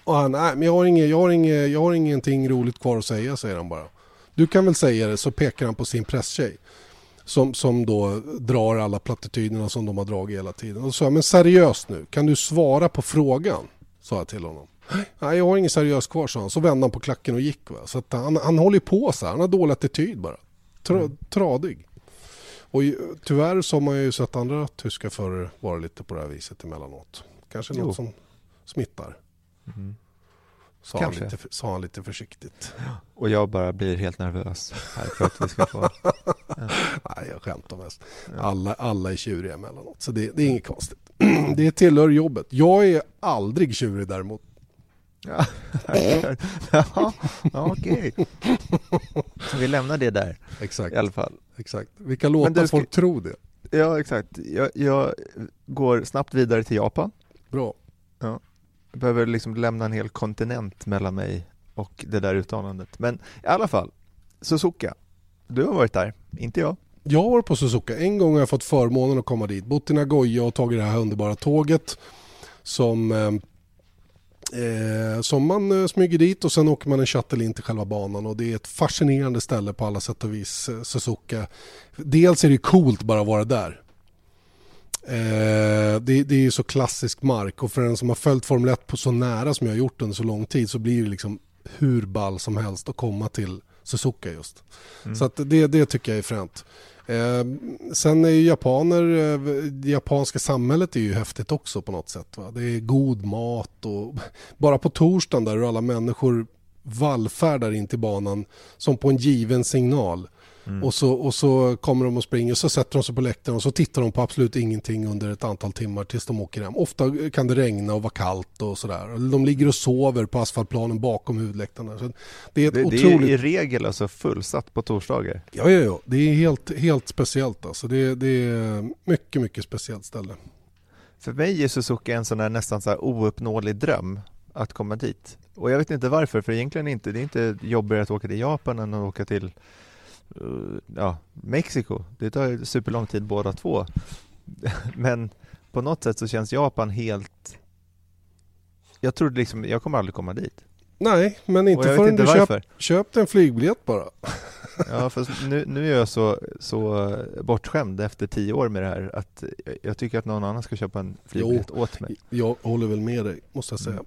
Och han, nej men jag har, inget, jag, har inget, jag har ingenting roligt kvar att säga, säger han bara. Du kan väl säga det, så pekar han på sin presstjej. Som, som då drar alla plattityderna som de har dragit hela tiden. Och så sa jag, men seriöst nu, kan du svara på frågan? Sa jag till honom. Nej, jag har inget seriöst kvar, sa han. Så vände han på klacken och gick. Va? Så att han, han håller på så här. Han har dålig attityd bara. Tra, Tradig. Och tyvärr så har man ju sett andra tyska förare vara lite på det här viset emellanåt. Kanske Jo. något som smittar, Mm. sa han, lite, sa han lite försiktigt. Och jag bara blir helt nervös här för att vi ska få... *laughs* Nej, jag skämtar mest. Ja. Alla, alla är tjuriga emellanåt, så det, det är inget konstigt. *clears throat* Det tillhör jobbet. Jag är aldrig tjurig däremot. Ja, *laughs* ja okej. *laughs* Så vi lämnar det där Exakt. i alla fall. Exakt. Vi kan låta Men du ska- folk tro det. Ja, exakt. Jag, jag går snabbt vidare till Japan. Bra. Jag behöver liksom lämna en hel kontinent mellan mig och det där uttalandet. Men i alla fall, Suzuka. Du har varit där, inte jag. Jag har varit på Suzuka. En gång har jag fått förmånen att komma dit. Bott i Nagoya och tagit det här underbara tåget som, eh, som man eh, smyger dit och sen åker man en shuttle in till själva banan och det är ett fascinerande ställe på alla sätt och vis, eh, Suzuka. Dels är det coolt bara att vara där. Eh, det, det är ju så klassisk mark och för en som har följt Formel 1 på så nära som jag har gjort under så lång tid så blir det liksom hur ball som helst att komma till Suzuka just. Så att det, det tycker jag är fränt. Eh, sen är ju japaner, eh, det japanska samhället är ju häftigt också på något sätt. Va? Det är god mat och *laughs* bara på torsdagen där hur alla människor vallfärdar in till banan som på en given signal. Och, så, och så kommer de och springer och så sätter de sig på läktaren och så tittar de på absolut ingenting under ett antal timmar tills de åker hem. Ofta kan det regna och vara kallt och sådär. De ligger och sover på asfaltplanen bakom huvudläktarna. Så det är ett Det, det är otroligt... i regel alltså fullsatt på torsdagar. Ja, ja, ja. Det är helt, helt speciellt alltså. Det, det är mycket, mycket speciellt ställe. För mig är Suzuka en sån där nästan så här ouppnåelig dröm att komma dit. Och jag vet inte varför, för egentligen inte, det är inte jobbigare att åka till Japan än att åka till ja, Mexiko. Det tar superlång tid båda två. *laughs* Men på något sätt så känns Japan helt... Jag trodde liksom, jag kommer aldrig komma dit. Nej, men inte förrän inte du köp, varför. köpt en flygbiljett bara. *laughs* Ja, fast nu, nu är jag så, så bortskämd efter tio år med det här att jag tycker att någon annan ska köpa en flygbiljett åt mig. Jag håller väl med dig, måste jag säga. Mm.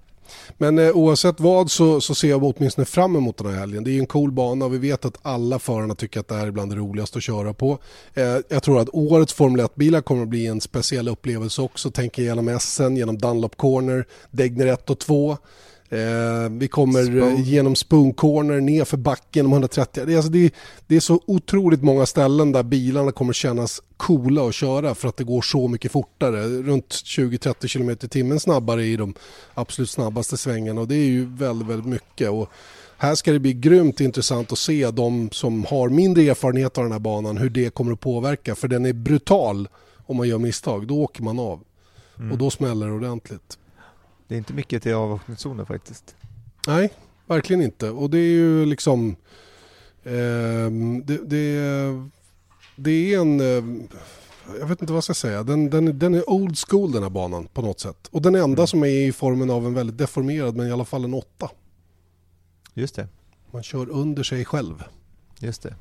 Men eh, oavsett vad så, så ser jag åtminstone fram emot den här helgen. Det är ju en cool bana och vi vet att alla förarna tycker att det här är bland det roligaste att köra på. Eh, jag tror att årets Formel 1-bilar kommer att bli en speciell upplevelse också. Tänker genom Essen, genom Dunlop Corner, Degner 1 och 2. Eh, vi kommer Spoon. eh, genom Spoon Corner, ner för backen om 130. Det är, alltså, det, är, det är så otroligt många ställen där bilarna kommer kännas coola att köra för att det går så mycket fortare. Runt 20-30 km i timmen snabbare i de absolut snabbaste svängarna och det är ju väldigt, väldigt mycket. Och här ska det bli grymt intressant att se de som har mindre erfarenhet av den här banan, hur det kommer att påverka. För den är brutal om man gör misstag, då åker man av. Och då smäller det ordentligt. Det är inte mycket till avåkningszoner faktiskt. Nej, verkligen inte. Och det är ju liksom... ehm, det, det, det är en... ehm, jag vet inte vad jag ska säga. Den, den, den är old school den här banan på något sätt. Och den enda som är i formen av en väldigt deformerad men i alla fall en åtta. Just det, Man kör under sig själv. just det.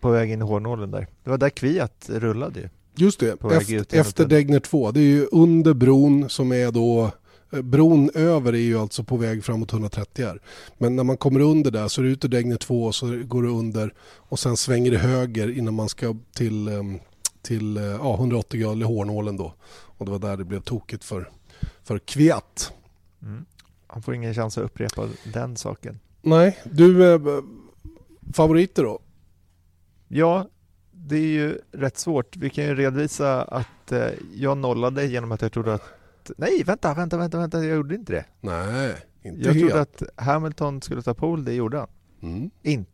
På väg in i hårnålen där. Det var där Kviat rullade ju. Just det, efter, efter. Degner 2. Det är ju under bron som är då... eh, Bron över är ju alltså på väg framåt 130 här. Men när man kommer under där så är det ut ur Degner 2 och så går det under och sen svänger det höger innan man ska till, ehm, till eh, ja, 180 grader i hårnålen då. Och det var där det blev tokigt för, för Kviat. Mm. Han får ingen chans att upprepa den saken. Nej, du, eh, favoriter då? Ja, det är ju rätt svårt. Vi kan ju redovisa att eh, jag nollade genom att jag trodde att Nej, vänta, vänta, vänta, vänta, jag gjorde inte det. Nej, inte Jag helt. trodde att Hamilton skulle ta pole, det gjorde han. Mm. In.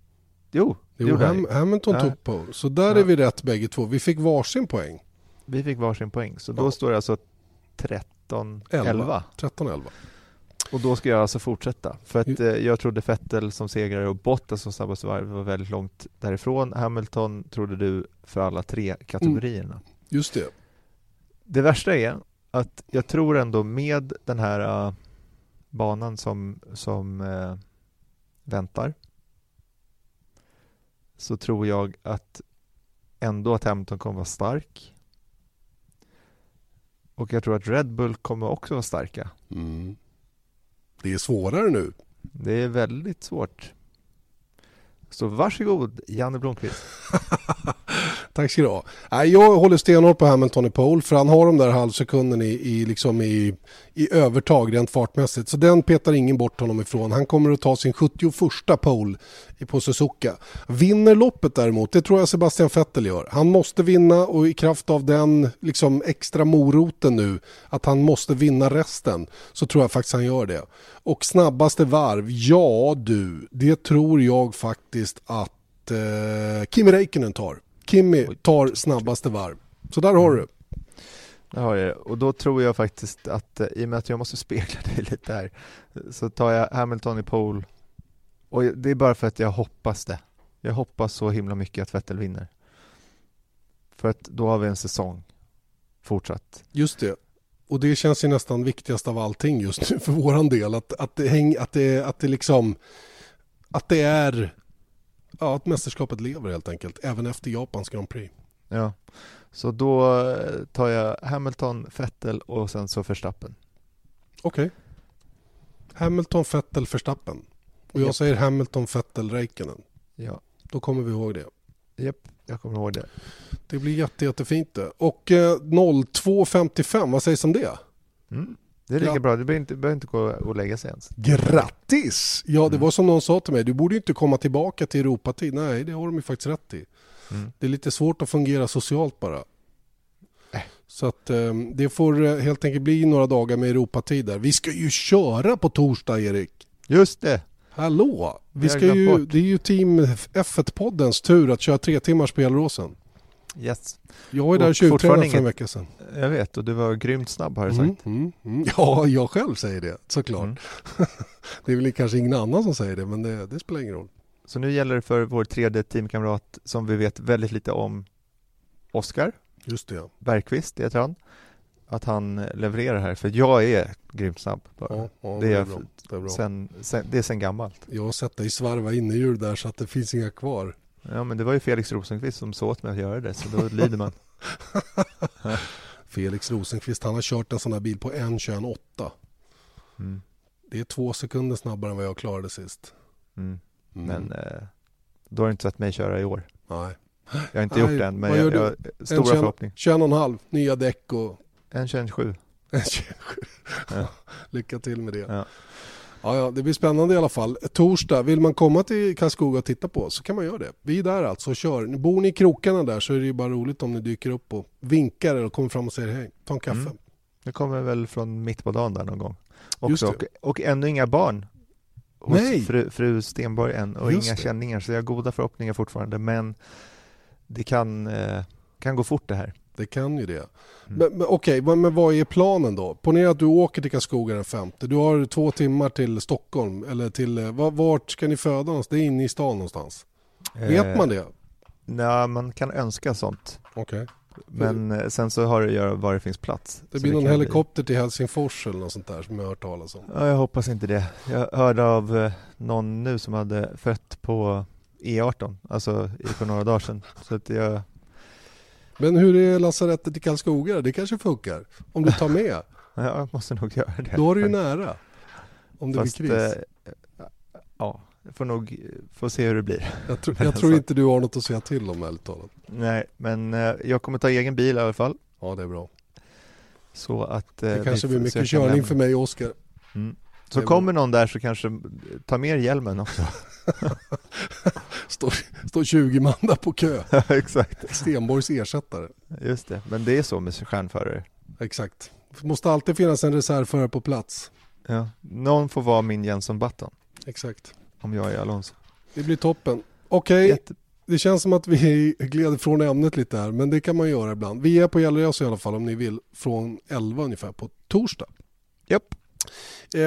Jo, det Jo, gjorde han. Ham, Hamilton Ja. tog på. Så där Ja. är vi rätt bägge två. Vi fick varsin poäng. Vi fick varsin poäng, så då Ja. står det alltså 13-11. 11. 13-11. Och då ska jag alltså fortsätta. För att eh, jag trodde Vettel som segrare och Bottas som snabbaste varv var väldigt långt därifrån. Hamilton trodde du för alla tre kategorierna. Just det. Det värsta är att jag tror ändå med den här eh, banan som, som eh, väntar så tror jag att ändå att Hamilton kommer vara stark. Och jag tror att Red Bull kommer också vara starka. Mm. Det är svårare nu. Det är väldigt svårt. Så varsågod, Janne Blomqvist. *laughs* Tack ska du ha. Nej, jag håller stenhårt på Hamilton i pole för han har de där halvsekunden i, i, liksom i, i övertag rent fartmässigt. Så den petar ingen bort honom ifrån. Han kommer att ta sin 71 pole på Suzuka. Vinner loppet däremot, det tror jag Sebastian Vettel gör. Han måste vinna och i kraft av den liksom extra moroten nu att han måste vinna resten så tror jag faktiskt han gör det. Och snabbaste varv, ja du, det tror jag faktiskt att eh, Kimi Räikkönen tar. Kimi tar snabbaste varv. Så där har du. Det har jag. Och då tror jag faktiskt att eh, i och med att jag måste *laughs* spegla dig lite här så tar jag Hamilton i pole och det är bara för att jag hoppas det. Jag hoppas så himla mycket att Vettel vinner. För att då har vi en säsong fortsatt. Just det. Och det känns ju nästan viktigast av allting just nu för våran del. Att, att, det, häng, att, det, att det liksom att det är ja, att mästerskapet lever helt enkelt, även efter Japans Grand Prix. Ja, så då eh, tar jag Hamilton, Vettel och sen så Verstappen. Okej. Okay. Hamilton, Vettel, Verstappen. Och jag Japp. säger Hamilton, Vettel, Räikkönen. Ja. Då kommer vi ihåg det. Japp, jag kommer ihåg det. Det blir jätte, jättefint det. Och eh, 02.55, vad sägs om det? Mm. Det är lika ja. bra, du behöver inte, behöver inte gå och lägga sig ens. Grattis! Ja, det mm. var som någon sa till mig, du borde inte komma tillbaka till Europatid. Nej, det har de ju faktiskt rätt i. Mm. Det är lite svårt att fungera socialt bara. Äh. Så att eh, det får eh, helt enkelt bli några dagar med Europatid där. Vi ska ju köra på torsdag, Erik. Just det. Hallå! Vi ska ju, det är ju Team F1-poddens tur att köra tre timmars på Gelleråsen. Yes. Jag är där 23 för en vecka sedan. Jag vet och du var grymt snabb har du sagt. Mm, mm, mm. Ja, jag själv säger det såklart. Mm. *laughs* det är väl kanske ingen annan som säger det men det, det, spelar ingen roll. Så nu gäller det för vår tredje teamkamrat som vi vet väldigt lite om, Oskar. Just det. Bergqvist heter han att han levererar här, för jag är grymt snabb. Ja, ja, det, är, det, är bra. Det, är bra. Sen, sen, det är sen gammalt. Jag har sett dig svarva innehjul där så att det finns inga kvar. Ja, men det var ju Felix Rosenqvist som sa åt mig att göra det, så då lider man. *laughs* Felix Rosenqvist, han har kört en sån här bil på 1.21,8. Mm. Det är två sekunder snabbare än vad jag klarade sist. Mm. Mm. Men eh, då har du inte sett mig köra i år. Nej. Jag har inte Nej, gjort det än, men jag, jag, stora förhoppningar. 21,5, nya däck och en 21,7. En 27. Ja. *laughs* Lycka till med det. Ja. Ja, ja, det blir spännande i alla fall. Torsdag, vill man komma till Karlskoga och titta på så kan man göra det. Vi är där alltså och kör. Bor ni i krokarna där så är det ju bara roligt om ni dyker upp och vinkar eller kommer fram och säger hej. Ta en kaffe. Mm. Det kommer väl från mitt på dagen där någon gång. Också. Och, och ännu inga barn hos Nej. Fru, fru Stenborg än och Just inga det. känningar så jag har goda förhoppningar fortfarande men det kan, eh, kan gå fort det här. Det kan ju det. Mm. Men, men, okej, men, men vad är planen då? Ponera att du åker till Karlskoga den femte. Du har två timmar till Stockholm. Eller till, eh, vart ska ni föda någonstans? Det är inne i stan någonstans. Eh, Vet man det? Nej, man kan önska sånt. Okej. Okay. Men eh, sen så har det att göra var det finns plats. Det blir någon det helikopter bli... till Helsingfors eller något sånt där som jag har hört talas om. Ja, jag hoppas inte det. Jag hörde av någon nu som hade fött på E18, alltså för några dagar sedan. Så att jag men hur är lasarettet i Karlskoga? Det kanske funkar? Om du tar med? *laughs* ja, jag måste nog göra det. Då är du ju nära. Om det Fast, blir kris. Eh, ja, jag får nog få se hur det blir. Jag, tro, jag tror inte du har något att säga till om ärligt talat. Nej, men eh, jag kommer ta egen bil i alla fall. Ja, det är bra. Så att... Eh, det kanske blir mycket körning för mig och Oskar. Mm. Så kommer någon där så kanske ta med hjälmen också. *laughs* står, står 20 man där på kö. *laughs* Ja, exakt. Stenborgs ersättare. Just det, men det är så med stjärnförare. Exakt. Måste alltid finnas en reservförare på plats. Ja, någon får vara min Jenson Button. Exakt. Om jag är Alonso. Det blir toppen. Okej, okay. Jätte... det känns som att vi *laughs* gled från ämnet lite här, men det kan man göra ibland. Vi är på Gellerås i alla fall om ni vill, från 11 ungefär på torsdag. Japp. Eh,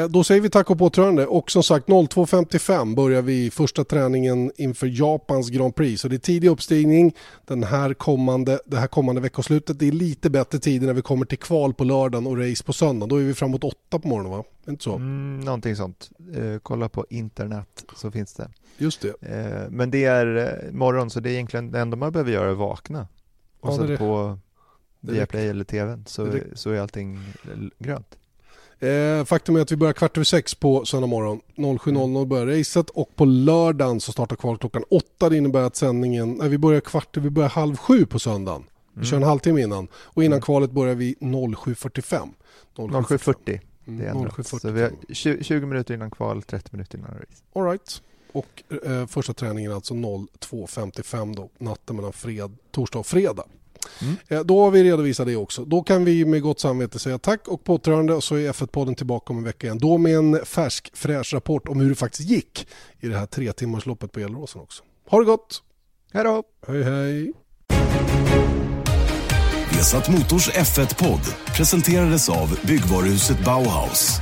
då säger vi tack och påtrörande och som sagt 02.55 börjar vi första träningen inför Japans Grand Prix. Så det är tidig uppstigning den här kommande, det här kommande veckoslutet. Det är lite bättre tider när vi kommer till kval på lördagen och race på söndag. Då är vi framåt åtta på morgonen va? Inte så? Mm, någonting sånt. Eh, kolla på internet så finns det. Just det. Eh, men det är eh, morgon så det är egentligen det enda man behöver göra är vakna. Och ja, så på Viaplay eller TVn så, så är allting grönt. Eh, faktum är att vi börjar kvart över sex på söndag morgon. 07.00 börjar racet och på lördagen så startar kvalet klockan åtta. Det innebär att sändningen, nej, vi börjar kvart, vi börjar halv sju på söndagen. Vi kör en halvtimme innan och innan kvalet börjar vi 07.45. 07.40. Mm, Det är ändrat. 07.45. Så vi har 20, 20 minuter innan kval, 30 minuter innan race. All right. Och eh, första träningen alltså 02.55 då, natten mellan fred, torsdag och fredag. Mm. Eh, då har vi redovisat det också. Då kan vi med gott samvete säga tack och på återhörande och så är F1-podden tillbaka om en vecka igen. Då med en färsk fräsch rapport om hur det faktiskt gick i det här tre timmars loppet på Gelleråsen också. Ha det gott! Hej då! Hej hej! Vesat Motors F1-podd presenterades av byggvaruhuset Bauhaus.